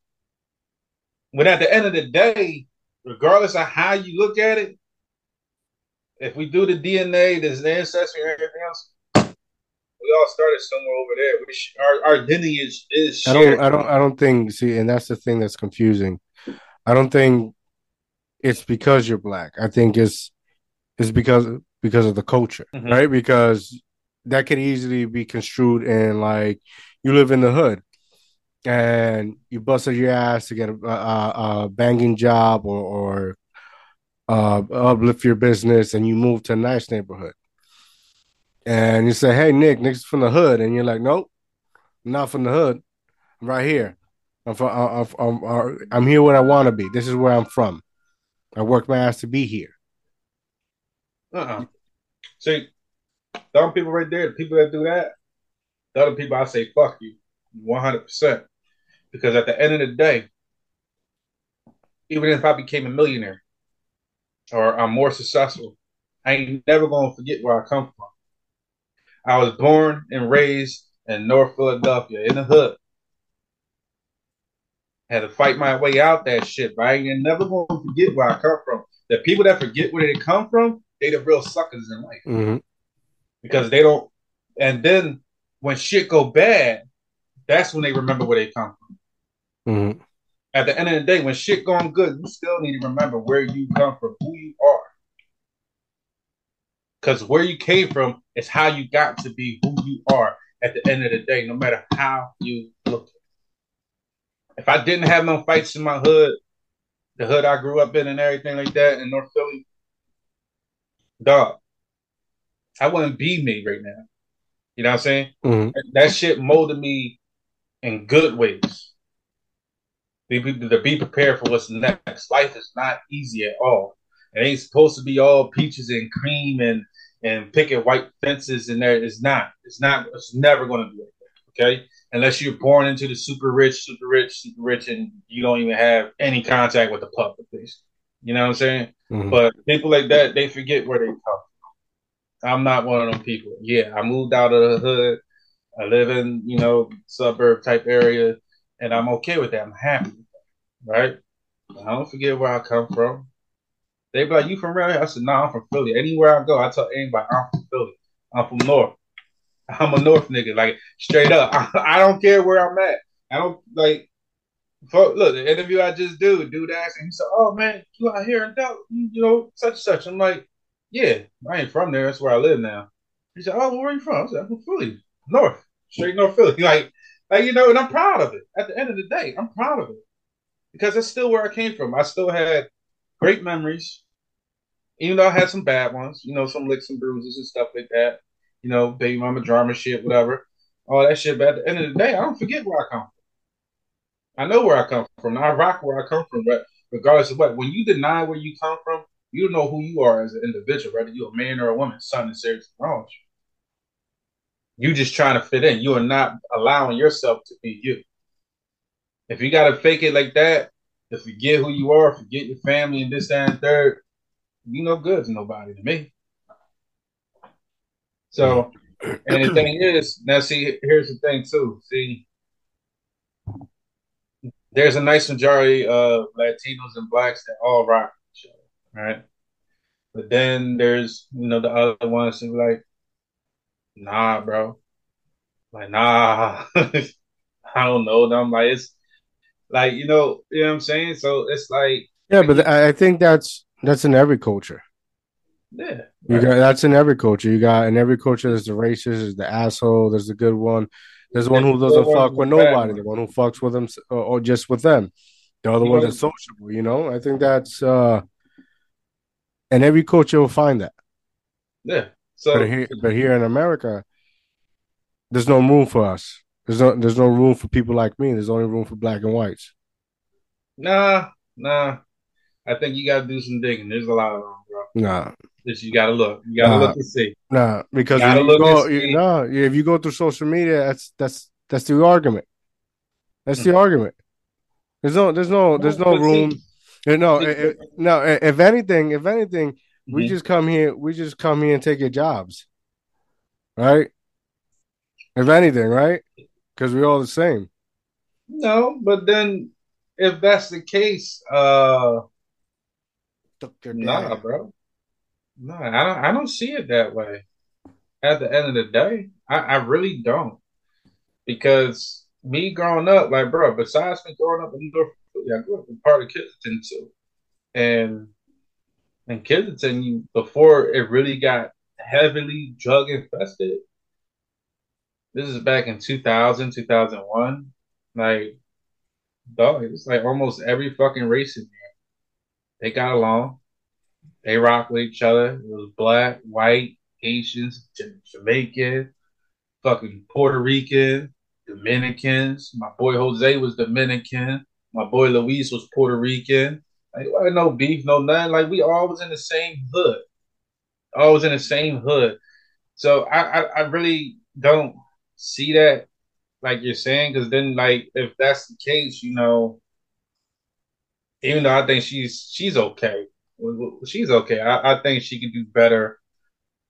[SPEAKER 2] But at the end of the day, regardless of how you look at it, if we do the DNA, this ancestry, and everything else, we all started somewhere over there. We sh- our our lineage is. Shared.
[SPEAKER 1] I don't. I don't. I don't think. See, and that's the thing that's confusing. I don't think it's because you're black. I think it's it's because because of the culture, mm-hmm. right? Because that could easily be construed in like you live in the hood and you busted your ass to get a, a, a banging job or, or uh, uplift your business and you move to a nice neighborhood. And you say, hey, Nick, Nick's from the hood. And you're like, nope, not from the hood. I'm right here. I'm, from, I'm, I'm, I'm here where I want to be. This is where I'm from. I worked my ass to be here.
[SPEAKER 2] Uh-uh. See, the people right there, the people that do that, the other people I say fuck you, one hundred percent. Because at the end of the day, even if I became a millionaire or I'm more successful, I ain't never gonna forget where I come from. I was born and raised in North Philadelphia in the hood. Had to fight my way out that shit, but I ain't never gonna forget where I come from. The people that forget where they come from, they the real suckers in life. Mm-hmm because they don't. And then when shit go bad, that's when they remember where they come from. Mm-hmm. At the end of the day, when shit going good, you still need to remember where you come from, who you are. Because where you came from is how you got to be who you are at the end of the day, no matter how you look. If I didn't have no fights in my hood, the hood I grew up in and everything like that in North Philly, dog, I wouldn't be me right now. You know what I'm saying? Mm-hmm. That shit molded me in good ways. Be, to be prepared for what's next. Life is not easy at all. It ain't supposed to be all peaches and cream and and picking white fences in there. It's not. It's not. It's never going to be like that. Okay, unless you're born into the super rich, super rich, super rich, and you don't even have any contact with the public. You know what I'm saying? Mm-hmm. But people like that, they forget where they come I'm not one of them people. Yeah, I moved out of the hood. I live in, you know, suburb type area, and I'm okay with that. I'm happy right? I don't forget where I come from. They be like, "You from around here?" I said, "No, nah, I'm from Philly. Anywhere I go, I tell anybody I'm from Philly. I'm from North. I'm a North nigga, like straight up. I, *laughs* I don't care where I'm at. I don't like. look, the interview I just do, dude asked, and he said, "Oh man, you out here in Dallas, you know, such and such." I'm like, yeah, I ain't from there. That's where I live now. He said, Oh, where are you from? I said, I'm from Philly, North, straight North Philly. *laughs* Like, like, you know, and I'm proud of it. At the end of the day, I'm proud of it. Because that's still where I came from. I still had great memories. Even though I had some bad ones, you know, some licks and bruises and stuff like that. You know, baby mama drama shit, whatever. All that shit. But at the end of the day, I don't forget where I come from. I know where I come from. I rock where I come from, but regardless of what, when you deny where you come from, you know who you are as an individual, whether you're a man or a woman. Something seriously wrong you. You just trying to fit in. You are not allowing yourself to be you. If you gotta fake it like that, to forget who you are, forget your family and this, that, and third, you no good to nobody to me. So, and the thing is, now see, here's the thing too. See, there's a nice majority of Latinos and blacks that all rock right? But then there's you know the other ones who like, nah, bro, like nah, *laughs* I don't know them. Like it's like you know, you know what I'm saying. So it's like,
[SPEAKER 1] yeah, but I think that's that's in every culture.
[SPEAKER 2] Yeah,
[SPEAKER 1] you got that's in every culture. You got in every culture. There's the racist, there's the asshole, there's the good one. There's the one who doesn't fuck with nobody. The one who fucks with them or, or just with them. The other one that's sociable. You know, I think that's uh, and every culture will find that.
[SPEAKER 2] Yeah.
[SPEAKER 1] So, but here, but here in America, there's no room for us. There's no, there's no room for people like me. There's only room for black and whites.
[SPEAKER 2] Nah, nah. I think you got to do some digging. There's a lot of them, bro.
[SPEAKER 1] Nah.
[SPEAKER 2] Just you got to look. You got to nah. look and see.
[SPEAKER 1] Nah, because you, you go, you, nah, if you go through social media, that's that's that's the argument. That's the hmm. argument. There's no, there's no, there's hmm. no room. See, no, it, no. If anything, if anything, mm-hmm. we just come here. We just come here and take your jobs, right? If anything, right? Because we're all the same.
[SPEAKER 2] No, but then if that's the case, uh, nah, bro. No, I don't. I don't see it that way. At the end of the day, I, I really don't. Because me growing up, like, bro, besides me growing up in North Philly, I grew up in part of Kensington too, and in Kensington, before it really got heavily drug infested, this is back in 2000, 2001. Like, dog, it's like almost every fucking race in there. They got along. They rock with each other. It was black, white, Haitians, Jamaican, fucking Puerto Rican, Dominicans. My boy Jose was Dominican. My boy Luis was Puerto Rican. Like, no beef, no nothing. Like, we all was in the same hood. All was in the same hood. So I, I, I really don't see that like you're saying, because then like if that's the case, you know, even though I think she's she's okay, she's okay. I, I think she can do better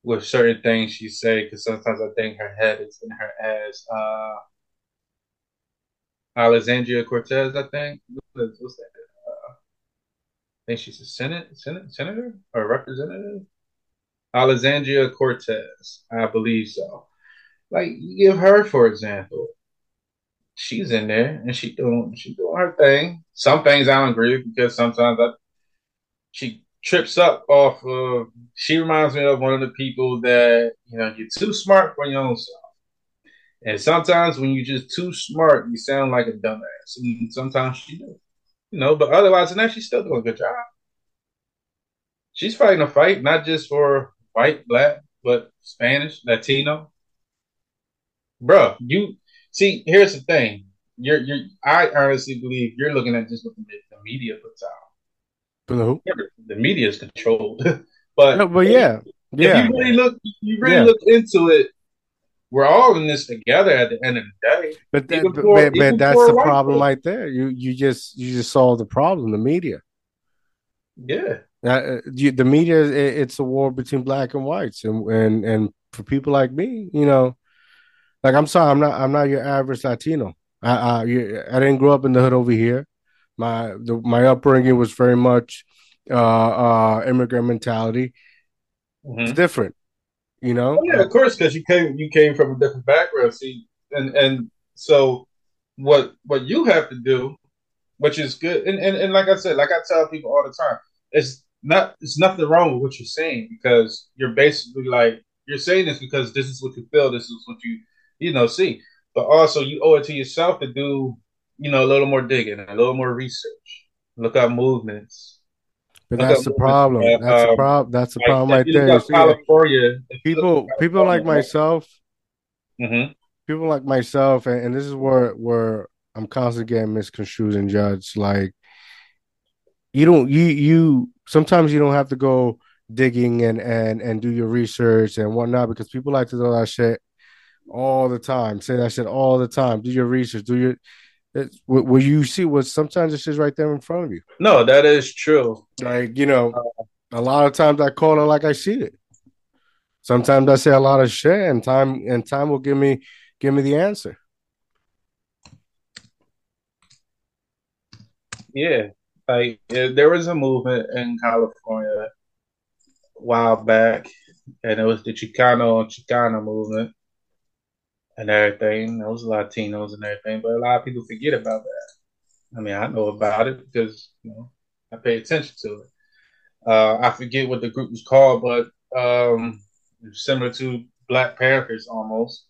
[SPEAKER 2] with certain things she say because sometimes I think her head is in her ass. Uh, Alexandria Cortez, I think. What's, that? Uh, I think she's a senate, senate senator or representative. Alexandria Cortez, I believe so. Like you give her for example, she's in there and she doing she doing her thing. Some things I don't agree with because sometimes I, she trips up off of. She reminds me of one of the people that you know you're too smart for your own self. And sometimes when you're just too smart, you sound like a dumbass. And sometimes she does, you know. But otherwise than that, she's still doing a good job. She's fighting a fight not just for white, black, but Spanish, Latino, bro, you see. Here's the thing. You're you're. I honestly believe you're looking at just what the, the media puts out.
[SPEAKER 1] who?
[SPEAKER 2] The media is controlled, *laughs* but
[SPEAKER 1] no, but yeah, yeah.
[SPEAKER 2] If you really look, you really yeah. look into it. We're all in this together at the end of the day.
[SPEAKER 1] But, that, for, but, but that's the problem right there. You you just you just solve the problem. The media.
[SPEAKER 2] Yeah.
[SPEAKER 1] Uh, you, the media, it, it's a war between black and whites, and and and for people like me, you know, like I'm sorry, I'm not I'm not your average Latino. I I, I didn't grow up in the hood over here. My the, my upbringing was very much uh, uh, immigrant mentality. Mm-hmm. It's different, you know.
[SPEAKER 2] Oh, yeah, of course, because you came you came from a different background. See, and and so what what you have to do, which is good, and, and and like I said, like I tell people all the time, it's not it's nothing wrong with what you're saying because you're basically like you're saying this because this is what you feel, this is what you you know, see. But also, you owe it to yourself to do, you know, a little more digging, a little more research, look up movements.
[SPEAKER 1] But that's the problem. That's the
[SPEAKER 2] Um,
[SPEAKER 1] problem. That's the
[SPEAKER 2] like,
[SPEAKER 1] problem right there. See,
[SPEAKER 2] California.
[SPEAKER 1] people, people like myself,
[SPEAKER 2] mhm.
[SPEAKER 1] people like myself, and, and this is where where I'm constantly getting misconstrued and judged. Like you don't, you you sometimes you don't have to go digging and and and do your research and whatnot because people like to do that shit all the time. Say that shit all the time. Do your research. Do your it's, what, what you see was sometimes it's just right there in front of you.
[SPEAKER 2] No, that is true.
[SPEAKER 1] Like you know, a lot of times I call it like I see it. Sometimes I say a lot of shit, and time and time will give me give me the answer.
[SPEAKER 2] Yeah, like there was a movement in California a while back, and it was the Chicano Chicana movement and everything. Was Latinos and everything, but a lot of people forget about that. I mean, I know about it because you know I pay attention to it. Uh, I forget what the group was called, but um, similar to Black Panthers almost.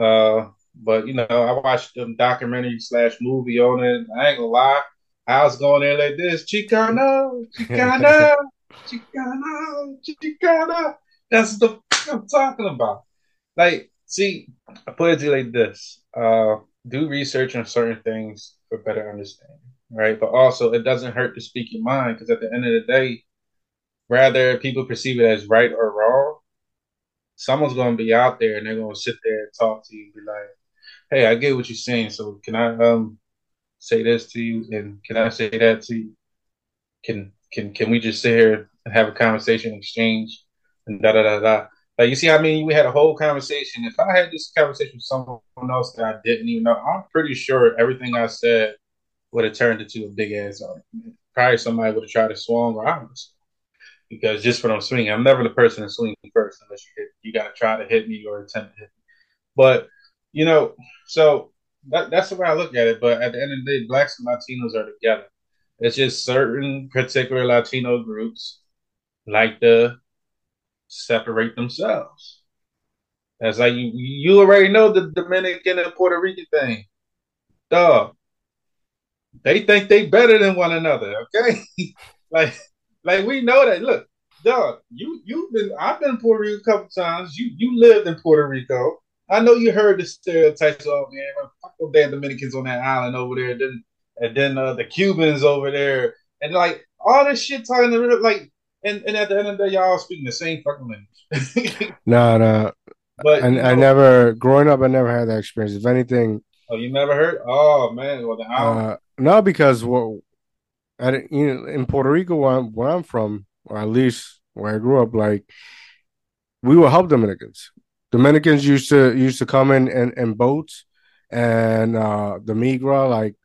[SPEAKER 2] Uh, but you know, I watched the documentary slash movie on it. I ain't gonna lie, I was going there like this: Chicano, Chicano, *laughs* Chicano, Chicano. That's the I'm talking about. Like, see, I put it to you like this: uh, do research on certain things for better understanding, right? But also, it doesn't hurt to speak your mind because at the end of the day, rather people perceive it as right or wrong, someone's going to be out there and they're going to sit there and talk to you and be like, hey, I get what you're saying. So can I um say this to you and can I say that to you? Can can can we just sit here and have a conversation, exchange, and da da da da. Like you see, I mean, we had a whole conversation. If I had this conversation with someone else that I didn't even know, I'm pretty sure everything I said would have turned into a big ass argument. Probably somebody would have tried to swing or I was because just from swinging, I'm never the person to swing first unless you hit, you got to try to hit me or attempt to hit me. But you know, so that, that's the way I look at it. But at the end of the day, blacks and Latinos are together. It's just certain particular Latino groups like to separate themselves. That's like you you already know the Dominican and Puerto Rican thing. Dog. They think they better than one another, okay? *laughs* like like we know that. Look, dog, you you've been I've been Puerto Rico a couple times. You you lived in Puerto Rico. I know you heard the stereotypes of man, fuck those damn Dominicans on that island over there, and then and then uh, the Cubans over there, and like all this shit talking to like, and, and at the end of the day, y'all speaking the same fucking language. *laughs*
[SPEAKER 1] No, no,
[SPEAKER 2] but
[SPEAKER 1] I,
[SPEAKER 2] you
[SPEAKER 1] I
[SPEAKER 2] know-
[SPEAKER 1] never growing up. I never had that experience. If anything,
[SPEAKER 2] Oh, you never heard? Oh man, well the
[SPEAKER 1] uh, no, because what I didn't- you know in Puerto Rico where I'm, where I'm from, or at least where I grew up, like we would help Dominicans. Dominicans used to used to come in in, in boats, and uh, the migra, like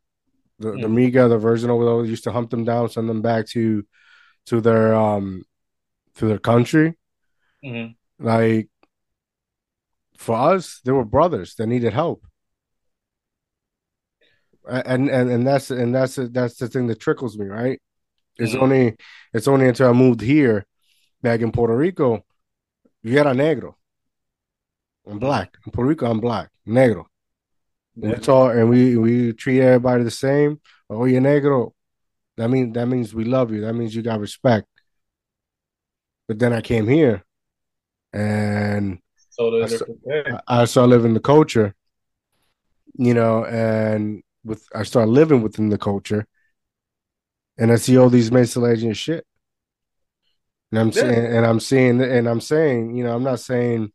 [SPEAKER 1] the, the
[SPEAKER 2] Mhm.
[SPEAKER 1] migra, the version over there, used to hunt them down, send them back to to their um to their country.
[SPEAKER 2] Mhm.
[SPEAKER 1] Like for us, they were brothers that needed help. And and and that's and that's that's the thing that trickles me, right? It's
[SPEAKER 2] Mhm.
[SPEAKER 1] only it's only until I moved here, back in Puerto Rico, you era negro. I'm black. In Puerto Rico, I'm black. Negro.
[SPEAKER 2] Yeah.
[SPEAKER 1] talk and we we treat everybody the same. Oh, you're negro. That means that means we love you. That means you got respect. But then I came here, and
[SPEAKER 2] So
[SPEAKER 1] I saw- I started living the culture, you know, and with I started living within the culture, and I see all these Mexican shit. And I'm
[SPEAKER 2] Yeah.
[SPEAKER 1] saying, and I'm seeing, and I'm saying, you know, I'm not saying,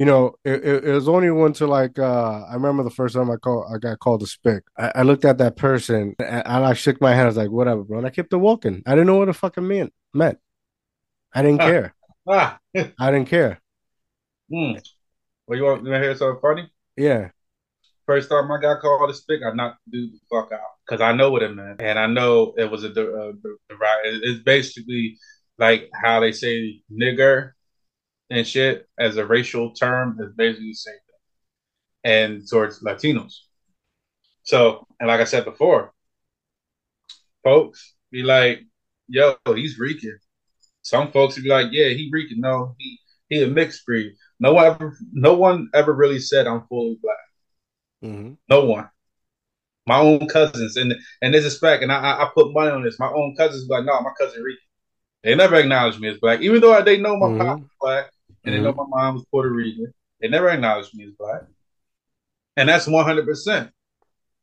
[SPEAKER 1] you know, it, it, it was only one to like, uh, I remember the first time I called, I got called a spick. I, I looked at that person, and I like shook my head. I was like, whatever, bro. And I kept it walking. I didn't know what it fucking meant. Meant. I didn't
[SPEAKER 2] Huh.
[SPEAKER 1] care.
[SPEAKER 2] Ah.
[SPEAKER 1] I didn't care. *laughs*
[SPEAKER 2] Hmm. Well, you want you want to hear something funny?
[SPEAKER 1] Yeah.
[SPEAKER 2] First time I got called a spick, I knocked the dude the fuck out because I know what it meant, and I know it was a uh, the, the right. It's basically like how they say nigger and shit as a racial term is basically the same thing, and towards Latinos. So, and like I said before, folks be like, "Yo, he's Rican." Some folks would be like, "Yeah, he Rican." No, he he a mixed breed. No one ever, no one ever really said I'm fully black.
[SPEAKER 1] hmm
[SPEAKER 2] No one. My own cousins, and and this is fact, and I I put money on this. My own cousins be like, no, my cousin Rican. They never acknowledged me as black, even though they know my mm-hmm. black and mm-hmm. they know my mom was Puerto Rican. They never acknowledged me as black, and that's one hundred percent.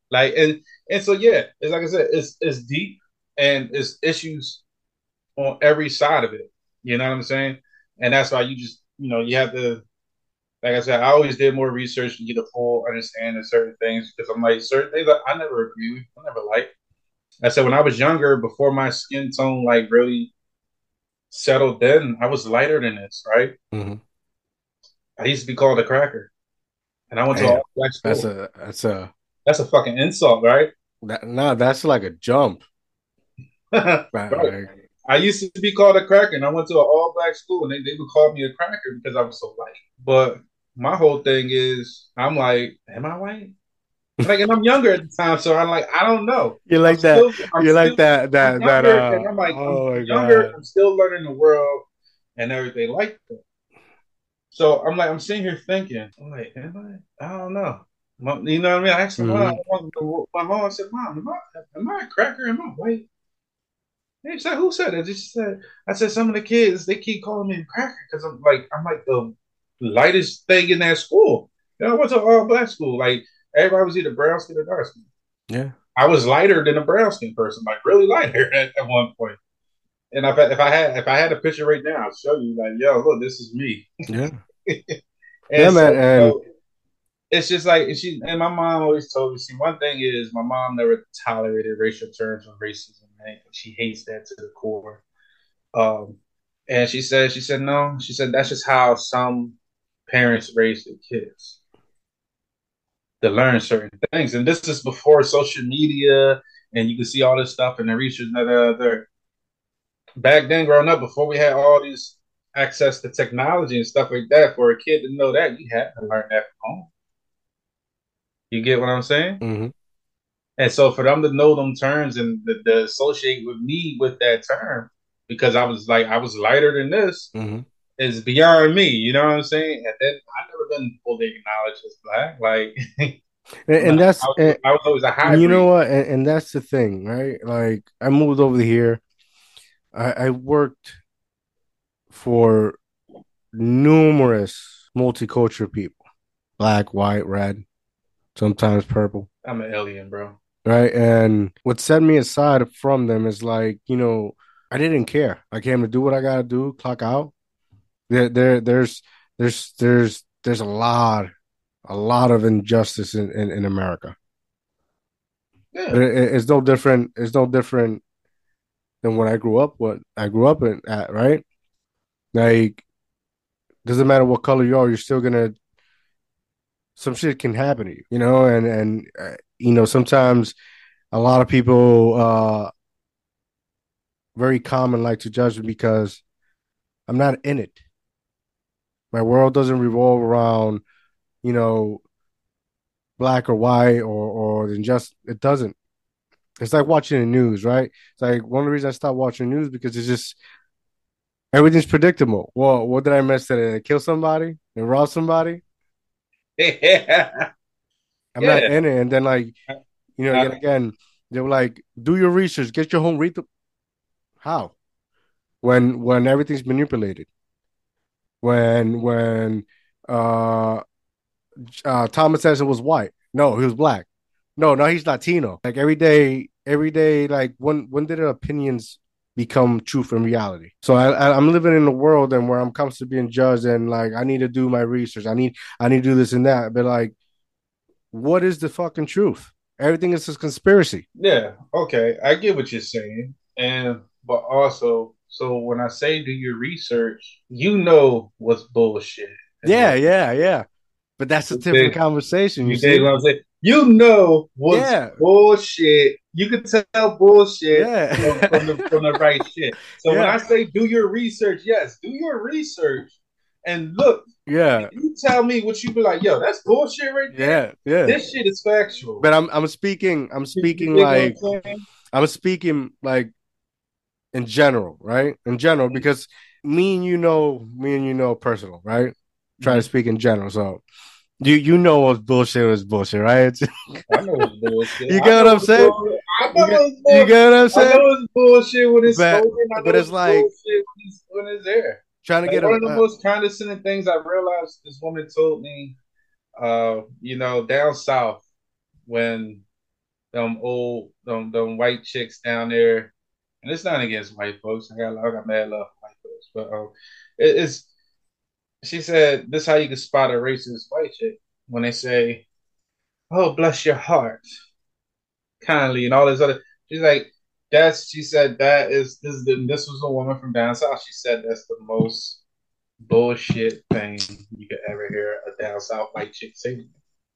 [SPEAKER 2] Like and and so yeah, it's like I said, it's it's deep and it's issues on every side of it. You know what I'm saying? And that's why you just you know you have to. Like I said, I always did more research to get a full understanding of certain things because I'm like certain things I, I never agree with, I never like. I said when I was younger, before my skin tone like really settled then, I was lighter than this, right? Mm-hmm. I used to be called a cracker, and I went Damn, to all black school.
[SPEAKER 1] That's a that's a
[SPEAKER 2] that's a fucking insult, right?
[SPEAKER 1] That, no, that's like a jump. *laughs*
[SPEAKER 2] right. Like, I used to be called a cracker, and I went to an all black school, and they, they would call me a cracker because I was so white. But my whole thing is, I'm like, am I white? Like, and I'm younger at the time, so I'm like, I don't know.
[SPEAKER 1] You like I'm that? Still, you like that? That that? Uh,
[SPEAKER 2] I'm like, oh I'm younger. God. I'm still learning the world and everything like that. So I'm like, I'm sitting here thinking, I'm like, am I? I don't know. You know what I mean? I asked mm-hmm. my mom. I said, "Mom, am I, am I a cracker? Am I white?" He said, "Who said it?" She said, "I said some of the kids they keep calling me a cracker because I'm like I'm like the lightest thing in that school. You know, I went to all black school. Like everybody was either brown skin or dark skin.
[SPEAKER 1] Yeah,
[SPEAKER 2] I was lighter than a brown skin person, like really lighter *laughs* at, at one point. And if I, if I had if I had a picture right now, I'd show you like, yo, look, this is me.
[SPEAKER 1] Yeah. *laughs* yeah, so, man. And so,
[SPEAKER 2] it's just like and she and my mom always told me. See, one thing is my mom never tolerated racial terms or racism. Right? She hates that to the core. Um, and she said, she said no. She said that's just how some parents raise their kids to learn certain things. And this is before social media, and you can see all this stuff in the research and other. Back then, growing up, before we had all these access to technology and stuff like that, for a kid to know that, you had to learn that from home. You get what I'm saying?
[SPEAKER 1] Mm-hmm.
[SPEAKER 2] And so for them to know them terms and to, to, associate with me with that term, because I was like I was lighter than this,
[SPEAKER 1] mm-hmm.
[SPEAKER 2] Is beyond me. You know what I'm saying? And then I never been fully acknowledged as black. Like,
[SPEAKER 1] and, and *laughs* that's
[SPEAKER 2] I was, I was, always a hybrid.
[SPEAKER 1] You know what? And, and, that's the thing, right? Like I moved over here. I, I worked for numerous multicultural people, black, white, red sometimes purple.
[SPEAKER 2] I'm an alien, bro.
[SPEAKER 1] Right. And what set me aside from them is like, you know, I didn't care. I came to do what I gotta do, clock out. There, there there's there's there's there's a lot, a lot of injustice in, in, in America. Yeah. It, it's no different. It's no different than what I grew up. What I grew up in, at right. Like, doesn't matter what color you are, you're still gonna some shit can happen to you, you know, and and uh, you know sometimes a lot of people uh very common like to judge me because I'm not in it. My world doesn't revolve around, you know, black or white or or just it doesn't. It's like watching the news, right? It's like one of the reasons I stopped watching news because it's just everything's predictable. Well, what did I miss today? Kill somebody and rob somebody? *laughs*
[SPEAKER 2] yeah.
[SPEAKER 1] I'm yeah. not in it. And then like, you know, again, uh-huh. again, they were like, do your research, get your home read the how? When when everything's manipulated. When when uh uh Thomas Edison was white. No, he was black. No, no, he's Latino. Like every day, every day, like when when did opinions become truth and reality. So I, I am living in a world and where I'm constantly being judged and like I need to do my research. I need I need to do this and that. But like, what is the fucking truth? Everything is a conspiracy.
[SPEAKER 2] Yeah. Okay, I get what you're saying, and but also, so when I say do your research, you know what's bullshit.
[SPEAKER 1] Yeah, yeah, yeah. But that's a different conversation. You, you see
[SPEAKER 2] what I'm saying? You know what's yeah. bullshit you can tell bullshit yeah. from, from, the, from, the, *laughs* right shit. So yeah. when I say do your research, yes, do your research and look.
[SPEAKER 1] Yeah.
[SPEAKER 2] You tell me what you be like, yo, that's bullshit right
[SPEAKER 1] there. Yeah, yeah.
[SPEAKER 2] This shit is factual.
[SPEAKER 1] But I'm I'm speaking I'm speaking like I'm speaking like in general, right? In general, because me and you know, me and you know personal, right? Try mm-hmm. to speak in general. So You you know what bullshit was bullshit, right? *laughs*
[SPEAKER 2] I know it's bullshit.
[SPEAKER 1] you get what I'm saying?
[SPEAKER 2] I
[SPEAKER 1] You
[SPEAKER 2] know
[SPEAKER 1] get,
[SPEAKER 2] it's bullshit.
[SPEAKER 1] you get what I'm saying?
[SPEAKER 2] I know it's bullshit when it's
[SPEAKER 1] But-
[SPEAKER 2] spoken. I
[SPEAKER 1] but
[SPEAKER 2] know
[SPEAKER 1] it's like-
[SPEAKER 2] when it's, when it's there.
[SPEAKER 1] Trying to
[SPEAKER 2] Like,
[SPEAKER 1] get a,
[SPEAKER 2] one of the
[SPEAKER 1] uh,
[SPEAKER 2] most condescending things I realized this woman told me, uh, you know, down south when them old them them white chicks down there, and it's not against white folks. I got I got mad love for white folks, but um, it, it's she said this is how you can spot a racist white chick when they say, "Oh, bless your heart," kindly, and all this other. She's like, that's she said that is this is the, this was a woman from down south. She said that's the most bullshit thing you could ever hear a down south white chick say.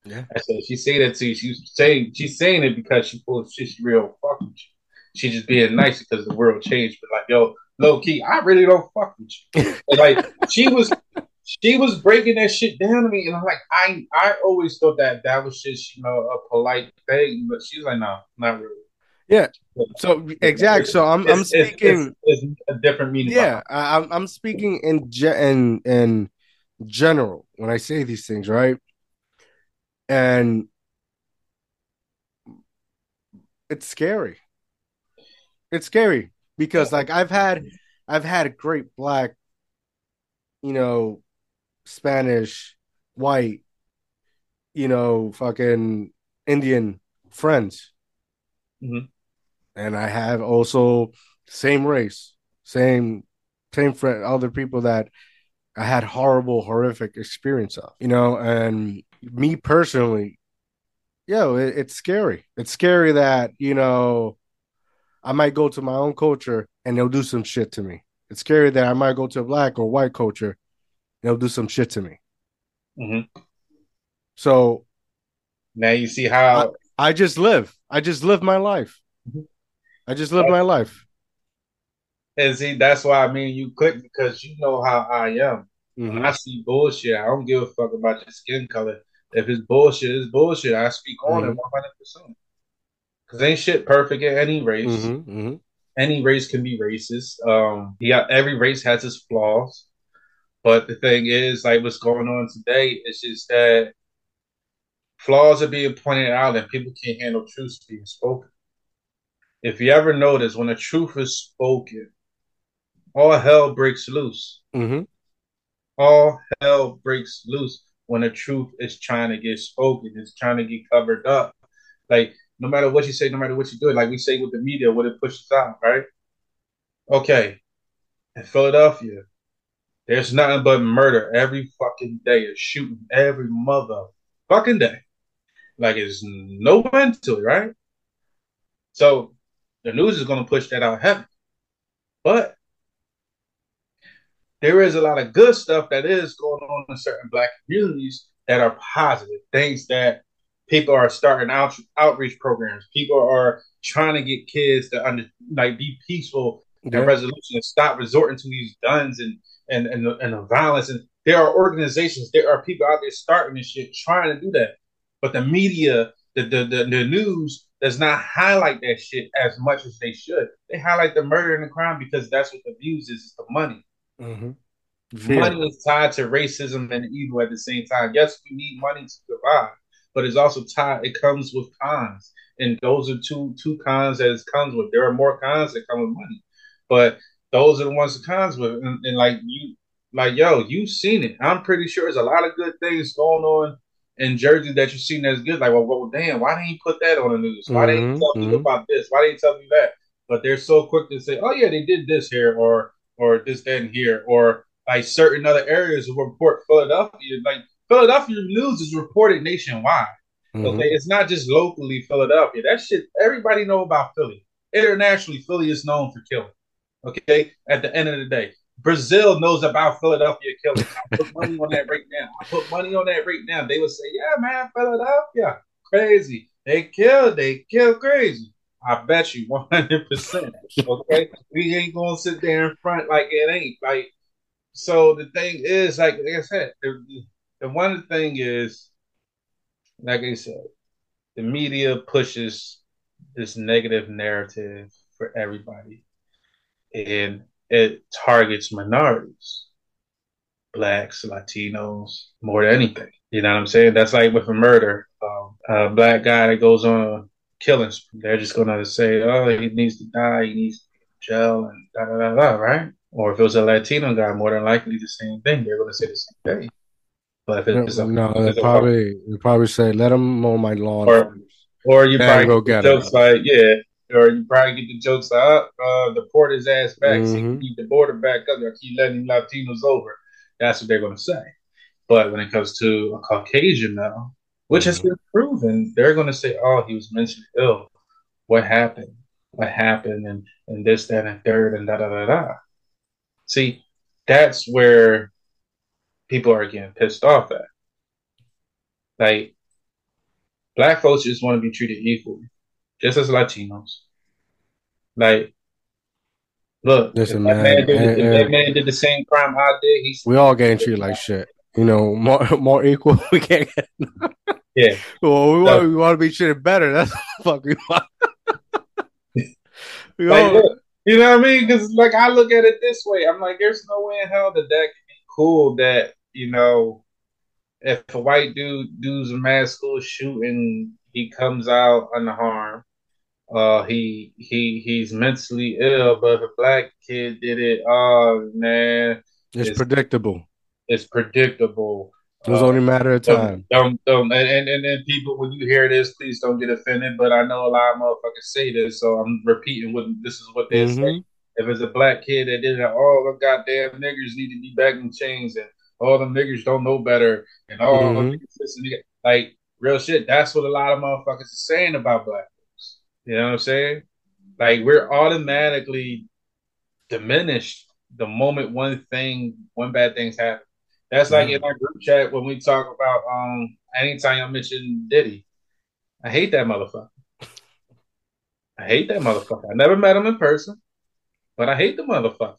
[SPEAKER 1] Yeah.
[SPEAKER 2] I said she say that to you. She's saying she's saying it because she full of shit. She real fucking. She just being nice because the world changed. But like, yo, low key, I really don't fuck with you. And, like she was, she was breaking that shit down to me, and I'm like, I, I always thought that that was just you know a polite thing, but she's like, no, not really. Yeah.
[SPEAKER 1] So exact. So I'm I'm
[SPEAKER 2] It's- it's-
[SPEAKER 1] speaking.
[SPEAKER 2] It's, it's a different meaning.
[SPEAKER 1] Yeah, I, I'm I'm speaking in ge- in in general when I say these things, right? And it's scary. It's scary because like I've had I've had great black, you know, Spanish, white, you know, fucking Indian friends.
[SPEAKER 2] Mhm.
[SPEAKER 1] And I have also same race, same same friend, other people that I had horrible, horrific experience of, you know, and me personally, yo, it, it's scary. It's scary that, you know, I might go to my own culture and they'll do some shit to me. It's scary that I might go to a black or white culture and they'll do some shit to me.
[SPEAKER 2] Mhm.
[SPEAKER 1] So
[SPEAKER 2] Now you see how
[SPEAKER 1] I just live. I just live my life.
[SPEAKER 2] Mhm.
[SPEAKER 1] I just live my life.
[SPEAKER 2] and see that's why I mean you click because you know how I am. When
[SPEAKER 1] Mhm.
[SPEAKER 2] I see bullshit, I don't give a fuck about your skin color. If it's bullshit, it's bullshit. I speak on it
[SPEAKER 1] Mhm.
[SPEAKER 2] one hundred percent. Cause ain't shit perfect in any race.
[SPEAKER 1] Mhm. Mhm.
[SPEAKER 2] Any race can be racist. Um, yeah, every race has its flaws. But the thing is, like what's going on today, is just that flaws are being pointed out and people can't handle truth being spoken. If you ever notice, when the truth is spoken, all hell breaks loose.
[SPEAKER 1] Mhm.
[SPEAKER 2] All hell breaks loose when the truth is trying to get spoken, it's trying to get covered up. Like, no matter what you say, no matter what you do, like we say with the media, what it pushes out, right? Okay, in Philadelphia, there's nothing but murder every fucking day, a shooting every mother fucking day. Like, it's no end to it, right? So, the news is going to push that out heavy. But there is a lot of good stuff that is going on in certain black communities that are positive things that people are starting out outreach programs. People are trying to get kids to under like be peaceful
[SPEAKER 1] Yeah.
[SPEAKER 2] and resolution and stop resorting to these guns and and and the, and the violence. And there are organizations, there are people out there starting this shit trying to do that, but the media, the the the, the news does not highlight that shit as much as they should. They highlight the murder and the crime because that's what the views is, is the money.
[SPEAKER 1] Mhm.
[SPEAKER 2] Money is tied to racism and evil at the same time. Yes, we need money to survive, but it's also tied. It comes with cons, and those are two two cons that it comes with. There are more cons that come with money, but those are the ones that comes with. And, and like you, like yo, you've seen it. I'm pretty sure there's a lot of good things going on in Jersey that you've seen that's good. Like, well, well damn, why didn't you put that on the news? Why didn't you tell
[SPEAKER 1] mhm.
[SPEAKER 2] about this? Why didn't you tell me that? But they're so quick to say, oh yeah, they did this here, or or this, then here, or like certain other areas will report Philadelphia. Like Philadelphia news is reported nationwide.
[SPEAKER 1] Mhm.
[SPEAKER 2] Okay, it's not just locally Philadelphia. That shit everybody know about Philly. Internationally, Philly is known for killing. Okay, at the end of the day, Brazil knows about Philadelphia killing. I put money on that right now. I put money on that right now. They would say, "Yeah, man, Philadelphia, crazy. They kill, they kill crazy." I bet you one hundred percent. Okay, we ain't gonna sit there in front like it ain't. Like, so the thing is, like, like I said, the, the one thing is, like I said, the media pushes this negative narrative for everybody, and it targets minorities. blacks, Latinos, more than anything. You know what I'm saying? That's like with a murder. Um, a black guy that goes on a killing they're just gonna say, "Oh, he needs to die. He needs to be in jail," and da da da da, right? Or if it was a Latino guy, more than likely the same thing. They're gonna say the same thing. But if it's
[SPEAKER 1] No,
[SPEAKER 2] a,
[SPEAKER 1] no
[SPEAKER 2] if
[SPEAKER 1] probably they probably say, "Let him mow my lawn."
[SPEAKER 2] Or- Or you probably
[SPEAKER 1] go
[SPEAKER 2] get the jokes like, yeah. Or you probably get the jokes like, up, uh, deport his ass back, so you
[SPEAKER 1] Mhm.
[SPEAKER 2] keep the border back up, or keep letting Latinos over. That's what they're going to say. But when it comes to a Caucasian now, which has
[SPEAKER 1] Mhm.
[SPEAKER 2] been proven, they're going to say, oh, he was mentally ill. What happened? What happened? And, and this, that, and third, and da da da da. See, that's where people are getting pissed off at. Like, black folks just want to be treated equally, just as Latinos. Like, look,
[SPEAKER 1] Listen,
[SPEAKER 2] if that
[SPEAKER 1] man,
[SPEAKER 2] man, did,
[SPEAKER 1] and-
[SPEAKER 2] if that
[SPEAKER 1] eh.
[SPEAKER 2] man did the same crime I did, he's
[SPEAKER 1] We all getting treated like shit. You know, more *laughs* more equal. *laughs* We can't. Get, *laughs*
[SPEAKER 2] yeah.
[SPEAKER 1] well, we
[SPEAKER 2] No.
[SPEAKER 1] want we want to be treated better. That's what fuck we want. we
[SPEAKER 2] Like,
[SPEAKER 1] all,
[SPEAKER 2] look, you know what I mean? Because like I look at it this way, I'm like, there's no way in hell that that can be cool. That you know, if a white dude does a mass school shooting, he comes out unharmed. Uh, he he he's mentally ill, but if a black kid did it, oh man,
[SPEAKER 1] it's
[SPEAKER 2] it's-
[SPEAKER 1] predictable.
[SPEAKER 2] it's predictable.
[SPEAKER 1] It was only a matter of time.
[SPEAKER 2] Don't don't and, and and then people when you hear this, please don't get offended. But I know a lot of motherfuckers say this, so I'm repeating what this is what they say.
[SPEAKER 1] Mhm.
[SPEAKER 2] If it's a black kid that did it, all the goddamn niggers need to be back in chains, and all the niggers don't know better, and all the
[SPEAKER 1] Mhm.
[SPEAKER 2] niggas this and like real shit. That's what a lot of motherfuckers are saying about black folks. You know what I'm saying? Like we're automatically diminished the moment one thing, one bad thing's happen. That's like
[SPEAKER 1] Yeah.
[SPEAKER 2] in our group chat when we talk about um anytime I mention Diddy. I hate that motherfucker. I hate that motherfucker. I never met him in person, but I hate the motherfucker.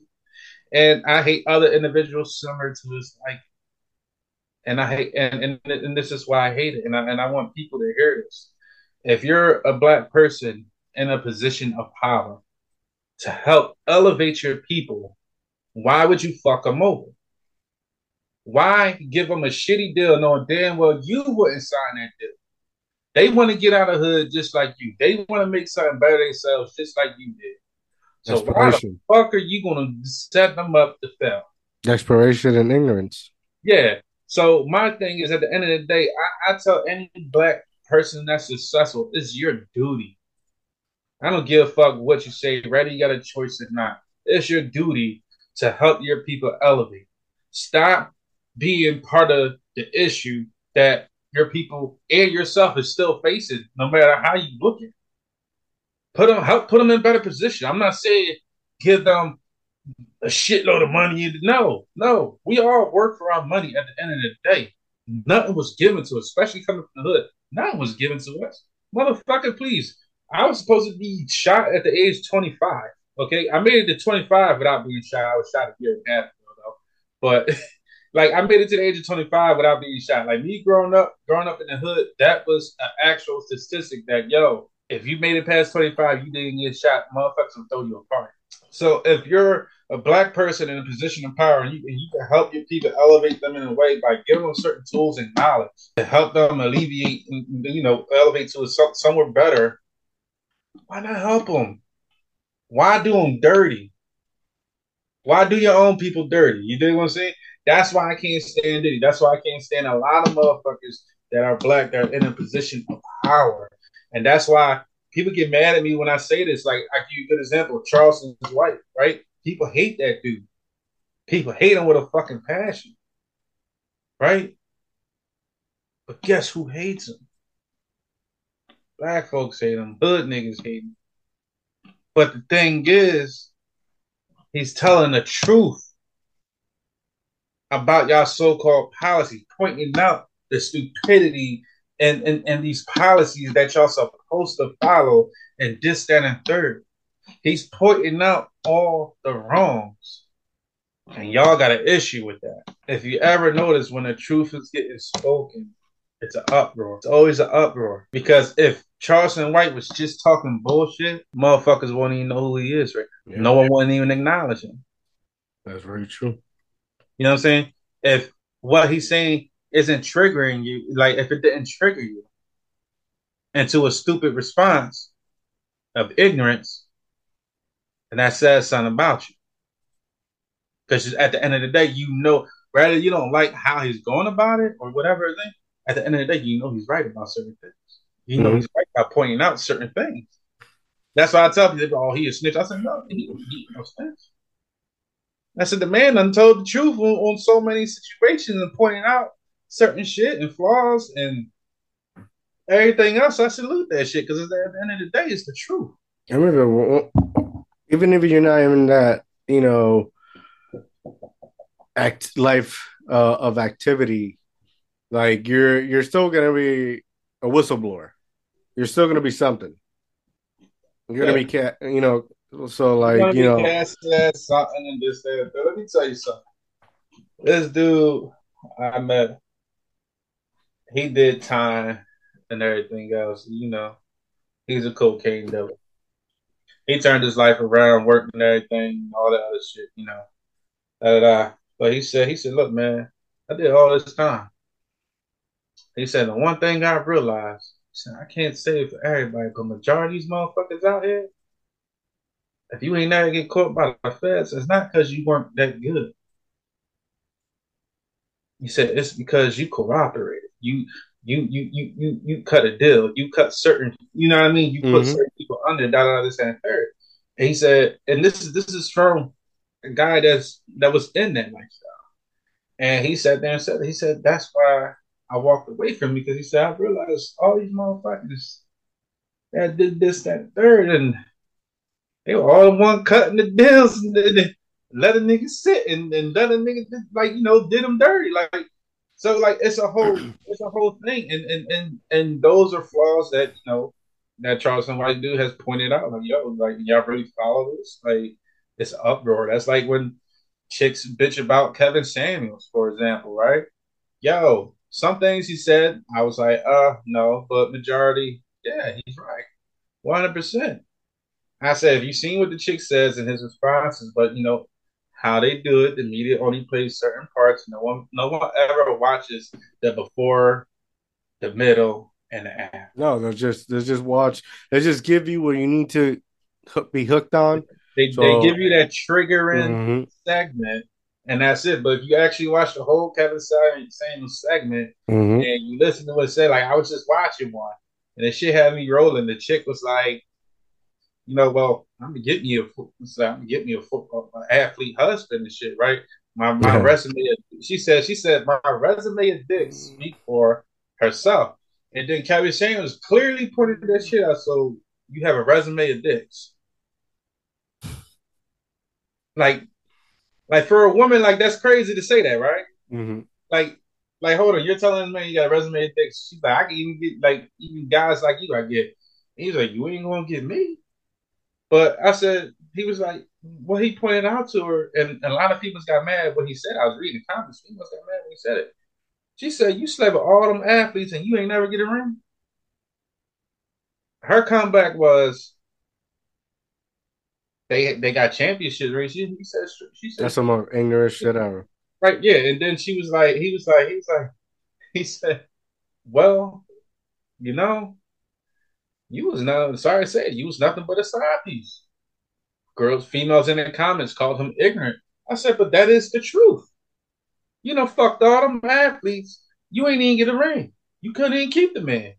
[SPEAKER 2] And I hate other individuals similar to this like and I hate and, and and this is why I hate it. And I and I want people to hear this. If you're a black person in a position of power to help elevate your people, why would you fuck them over? Why give them a shitty deal knowing damn well you wouldn't sign that deal? They want to get out of hood just like you. They want to make something better themselves just like you did. So why the fuck are you gonna set them up to fail?
[SPEAKER 1] desperation, and ignorance.
[SPEAKER 2] Yeah. So my thing is, at the end of the day, I, I tell any black person that's successful, it's your duty. I don't give a fuck what you say, whether you got a choice or not. It's your duty to help your people elevate. Stop being part of the issue that your people and yourself is still facing, no matter how you look at it. Put them, help put them in better position. I'm not saying give them a shitload of money. No, no. We all work for our money at the end of the day. Nothing was given to us, especially coming from the hood. Nothing was given to us. Motherfucker, please. I was supposed to be shot at the age 25. Okay. I made it to 25 without being shot. I was shot a year and a half ago, though. But *laughs* like I made it to the age of 25 without being shot. Like me growing up, growing up in the hood, that was an actual statistic that yo, if you made it past 25, you didn't get shot, motherfuckers will throw you apart. So if you're a black person in a position of power and you, and you can help your people elevate them in a way by giving them certain tools and knowledge to help them alleviate, you know, elevate to a, somewhere better, why not help them? Why do them dirty? Why do your own people dirty? You dig what I'm saying? That's why I can't stand it. That's why I can't stand a lot of motherfuckers that are black that are in a position of power. And that's why people get mad at me when I say this. Like, I give you a good example Charleston White, right? People hate that dude. People hate him with a fucking passion, right? But guess who hates him? Black folks hate him. Hood niggas hate him. But the thing is, he's telling the truth about y'all so-called policies, pointing out the stupidity and, and, and these policies that y'all supposed to follow and this, that, and third. He's pointing out all the wrongs. And y'all got an issue with that. If you ever notice when the truth is getting spoken, it's an uproar. It's always an uproar. Because if Charleston White was just talking bullshit, motherfuckers won't even know who he is, right?
[SPEAKER 1] Yeah,
[SPEAKER 2] No one wouldn't even acknowledge him.
[SPEAKER 1] that's very true.
[SPEAKER 2] You know what I'm saying? if what he's saying isn't triggering you, like if it didn't trigger you into a stupid response of ignorance, and that says something about you. Because at the end of the day, you know, rather you don't like how he's going about it or whatever thing, at the end of the day, you know he's right about certain things. You know mm-hmm. he's right about pointing out certain things. That's why I tell people, oh, he a snitch. I said, no, he, he no snitch. I said, the man untold the truth on, on so many situations and pointing out certain shit and flaws and everything else. I salute that shit because at the end of the day, it's the truth.
[SPEAKER 1] I remember, even if you're not even that, you know, act life uh, of activity, like you're you're still gonna be a whistleblower. You're still gonna be something. You're gonna be cat, you know. So like you know, cast
[SPEAKER 2] something and this that. But let me tell you something. This dude I met, he did time and everything else. You know, he's a cocaine devil. He turned his life around, worked and everything, all that other shit. You know, da, da, da. But he said, he said, look, man, I did all this time. He said, the one thing I realized, said, I can't say for everybody, but majority of these motherfuckers out here, if you ain't never get caught by the feds, it's not because you weren't that good. He said it's because you cooperated. You you you you you you cut a deal. You cut certain. You know what I mean. You mm-hmm. put certain people under. Da da this and third. And he said, and this is this is from a guy that's that was in that lifestyle. And he sat there and said, he said that's why I walked away from because he said I realized all these motherfuckers that did this, that, third, and they were all the one cutting the deals and let a nigga sit and, and let a nigga like you know did them dirty like so like it's a whole *clears throat* it's a whole thing and and and and those are flaws that you know that Charleston White dude has pointed out like yo like y'all really follow this like it's uproar that's like when chicks bitch about Kevin Samuels for example right yo some things he said, I was like, uh, no, but majority, yeah, he's right. 100%. I said, have you seen what the chick says in his responses? But, you know, how they do it, the media only plays certain parts. No one, no one ever watches the before, the middle, and the after.
[SPEAKER 1] No, they'll just, they'll just watch. They just give you what you need to be hooked on.
[SPEAKER 2] They, so, they give you that triggering mm-hmm. segment and that's it. But if you actually watch the whole Kevin Samuels segment mm-hmm. and you listen to what it said, like I was just watching one, and the shit had me rolling. The chick was like, you know, well, I'm gonna get me a, I'm gonna get me a football athlete husband and shit, right? My my yeah. resume. She said, she said my resume is dick speak for herself. And then Kevin Samuels clearly pointed that shit out. So you have a resume of dicks. Like like for a woman, like that's crazy to say that, right? Mm-hmm. Like, like hold on, you're telling me you got a resume thick. She's like, I can even get like even guys like you, I get. he's like, you ain't gonna get me. But I said, he was like, what he pointed out to her, and, and a lot of people got mad when he said. I was reading the comments. People got mad when he said it. She said, "You with all them athletes, and you ain't never get a ring." Her comeback was, they they got championship rings. She, he said she said
[SPEAKER 1] that's some more ignorant shit ever.
[SPEAKER 2] Right, yeah. And then she was like, he was like, he was like, *laughs* he said, Well, you know, you was not sorry say it, you was nothing but a side piece. Girls, females in the comments called him ignorant. I said, but that is the truth. You know, fucked all them athletes. You ain't even get a ring. You couldn't even keep the man.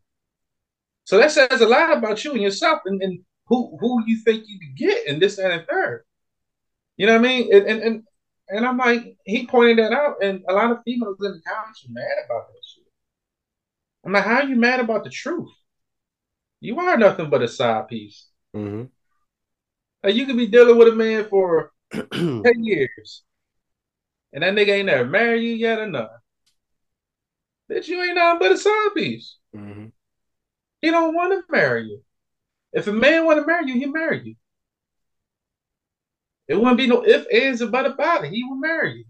[SPEAKER 2] So that says a lot about you and yourself. And, and who who you think you could get in this and third. You know what I mean? And, and and and I'm like, he pointed that out, and a lot of females in the comments are mad about that shit. I'm like, how are you mad about the truth? You are nothing but a side piece. Mm-hmm. Like you could be dealing with a man for *clears throat* ten years, and that nigga ain't never married you yet or nothing. Bitch, you ain't nothing but a side piece. Mm-hmm. He don't want to marry you. If a man want to marry you, he marry you. It wouldn't be no if, ands, or but about it. He will marry you.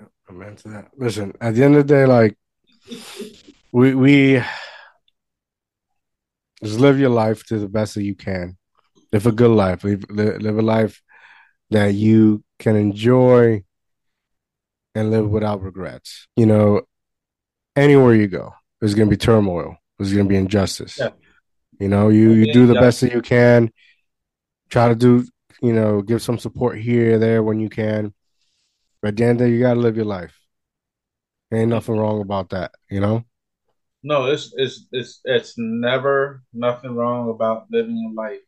[SPEAKER 1] Yeah, I'm into that. Listen, at the end of the day, like we we just live your life to the best that you can. Live a good life. Live live a life that you can enjoy and live without regrets. You know, anywhere you go, there's going to be turmoil. There's going to be injustice. Yeah. You know, you you do the best that you can. Try to do, you know, give some support here there when you can. But at the end the day, you got to live your life. Ain't nothing wrong about that, you know.
[SPEAKER 2] No, it's it's it's it's never nothing wrong about living your life.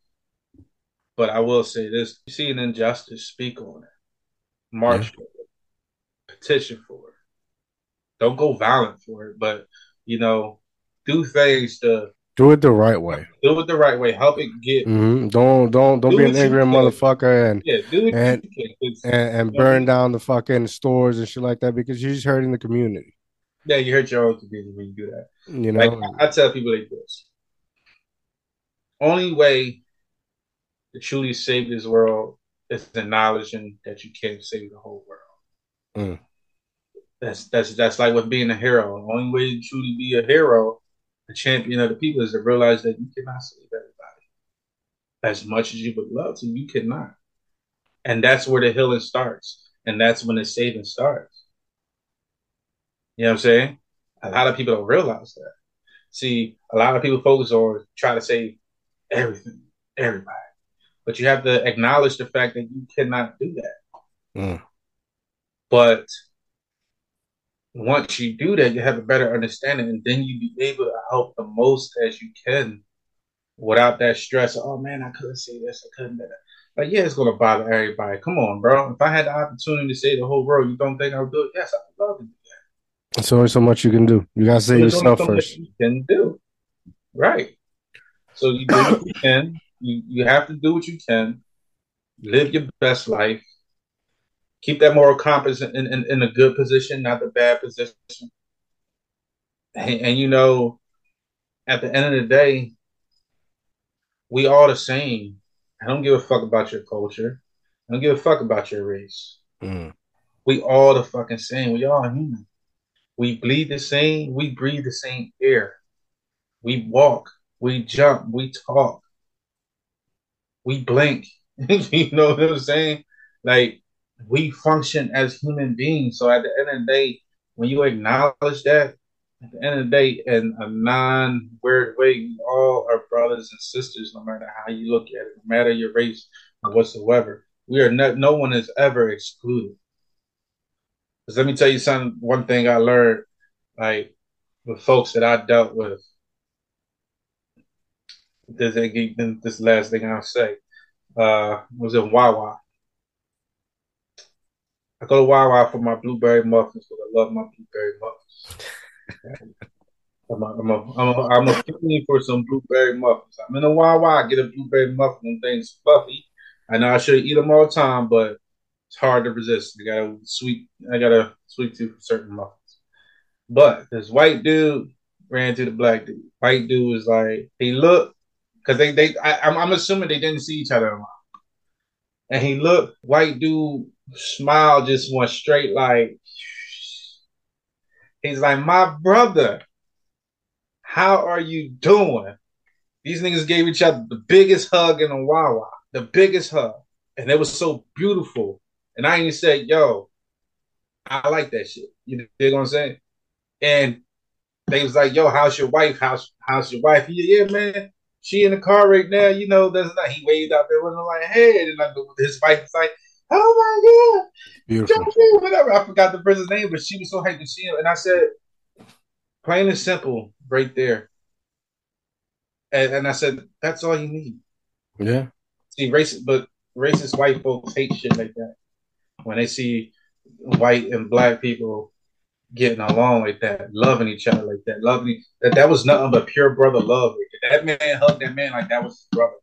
[SPEAKER 2] But I will say this: you see an injustice, speak on it, march yeah. for it, petition for it. Don't go violent for it, but you know, do things to
[SPEAKER 1] do it the right way.
[SPEAKER 2] Do it the right way. Help it get.
[SPEAKER 1] Mm-hmm. Don't don't don't do be an angry motherfucker and
[SPEAKER 2] yeah, do it
[SPEAKER 1] and, and, and burn down the fucking stores and shit like that because you're just hurting the community.
[SPEAKER 2] Yeah, you hurt your own community when you do that.
[SPEAKER 1] You know,
[SPEAKER 2] like, I, I tell people like this: only way to truly save this world is acknowledging that you can't save the whole world. Mm. That's that's that's like with being a hero. The only way to truly be a hero, a champion of the people, is to realize that you cannot save everybody. As much as you would love to, you cannot. And that's where the healing starts. And that's when the saving starts. You know what I'm saying? A lot of people don't realize that. See, a lot of people focus on try to save everything, everybody. But you have to acknowledge the fact that you cannot do that. Mm. But once you do that, you have a better understanding, and then you be able to help the most as you can without that stress. Oh man, I couldn't say this, I couldn't do that. Like, yeah, it's gonna bother everybody. Come on, bro. If I had the opportunity to say the whole world, you don't think I would do it? Yes, I would love to do.
[SPEAKER 1] There's only so much you can do. You gotta save yourself first.
[SPEAKER 2] You can do right. So you do what you can. You you have to do what you can. Live your best life keep that moral compass in, in, in a good position, not the bad position. And, and, you know, at the end of the day, we all the same. I don't give a fuck about your culture. I don't give a fuck about your race. Mm. We all the fucking same. We all human. We bleed the same. We breathe the same air. We walk. We jump. We talk. We blink. *laughs* you know what I'm saying? Like we function as human beings. So at the end of the day, when you acknowledge that, at the end of the day, in a non weird way, we all are brothers and sisters, no matter how you look at it, no matter your race or whatsoever. We are not, no one is ever excluded. Because let me tell you something, one thing I learned, like with folks that I dealt with. This, this last thing I'll say uh, was in Wawa. I go to Wawa for my blueberry muffins because I love my blueberry muffins. *laughs* I'm a, I'm a, I'm a, I'm a for some blueberry muffins. I'm in a Wawa, I get a blueberry muffin and things fluffy. I know I should eat them all the time, but it's hard to resist. I got a sweet, I got a sweet tooth for certain muffins. But this white dude ran to the black dude. White dude was like, he looked, because they, they, I, I'm, I'm assuming they didn't see each other a. And he looked, white dude smile just went straight like he's like, my brother, how are you doing? These niggas gave each other the biggest hug in a Wawa, the biggest hug. And it was so beautiful. And I even said, yo, I like that shit. You know what I'm saying? And they was like, yo, how's your wife? How's how's your wife? Yeah, yeah, man. She in the car right now, you know, that's not he waved out there wasn't like, hey, and like his wife was like, oh my god, beautiful, whatever. I forgot the person's name, but she was so hyped to see him, and I said, plain and simple, right there. And, and I said, that's all you need.
[SPEAKER 1] Yeah.
[SPEAKER 2] See, racist, but racist white folks hate shit like that. When they see white and black people getting along like that, loving each other like that, loving that that was nothing but pure brother love. That man hugged that man like that was his brother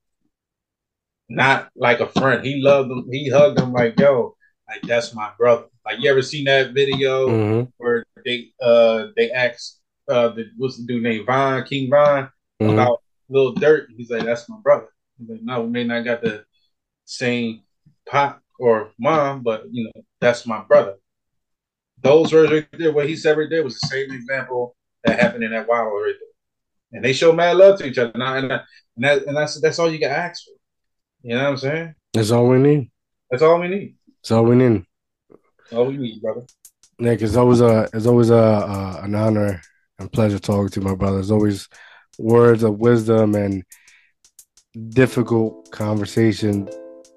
[SPEAKER 2] not like a friend. He loved him. He hugged him like, yo, like that's my brother. Like you ever seen that video mm-hmm. where they uh they asked uh the what's the dude named Von King Von mm-hmm. about Lil Durk? He's like, that's my brother. He's like, no, we may not got the same pop or mom, but you know, that's my brother. Those words right there, what he said right there was the same example that happened in that wild right there. And they show mad love to each other. And, I, and, I, and, that, and that's that's all you got to ask for. You know what I'm saying?
[SPEAKER 1] That's all we need.
[SPEAKER 2] That's all we need.
[SPEAKER 1] That's all we need.
[SPEAKER 2] That's all we need, brother.
[SPEAKER 1] Nick, it's always a it's always a uh, an honor and pleasure talking to my brother. It's always words of wisdom and difficult conversation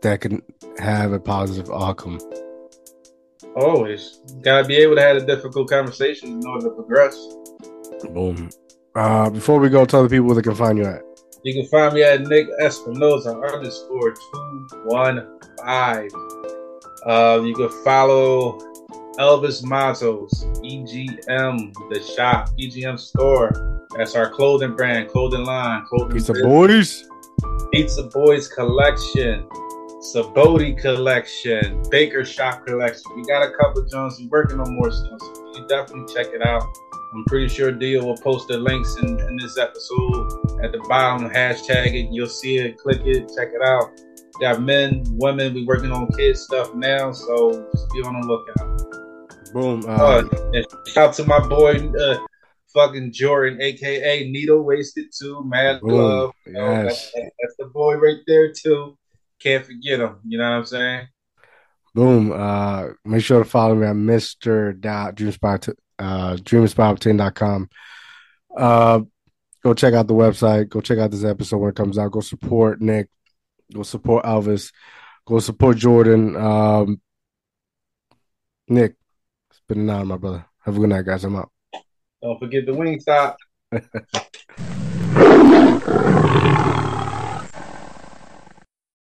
[SPEAKER 1] that can have a positive outcome.
[SPEAKER 2] Always gotta be able to have a difficult conversation in order to progress.
[SPEAKER 1] Boom. Uh, before we go, tell the people where they can find you at.
[SPEAKER 2] You can find me at Nick Espinosa underscore two one five. Uh, you can follow Elvis Matos, EGM, the shop, EGM store. That's our clothing brand, clothing line, clothing.
[SPEAKER 1] Pizza Boys.
[SPEAKER 2] Pizza Boys collection, Saboti collection, Baker Shop collection. We got a couple of Jones. We're working on more stuff, so you definitely check it out. I'm pretty sure Dio will post the links in, in this episode at the bottom. Hashtag it. You'll see it. Click it. Check it out. Got men, women. We working on kids stuff now, so just be on the lookout.
[SPEAKER 1] Boom.
[SPEAKER 2] Uh, uh, shout out to my boy, uh, fucking Jordan, aka Needle Wasted too. Mad boom. love. Yes. You know, that's, that's the boy right there too. Can't forget them. You know what I'm saying?
[SPEAKER 1] Boom. Uh, make sure to follow me at Mr. Dot Dreamspot uh, dreaminspiredobtain.com. Uh, go check out the website. Go check out this episode when it comes out. Go support Nick. Go support Elvis. Go support Jordan. Um, Nick, it's been an honor, my brother. Have a good night, guys. I'm out.
[SPEAKER 2] Don't forget the wing stop. *laughs*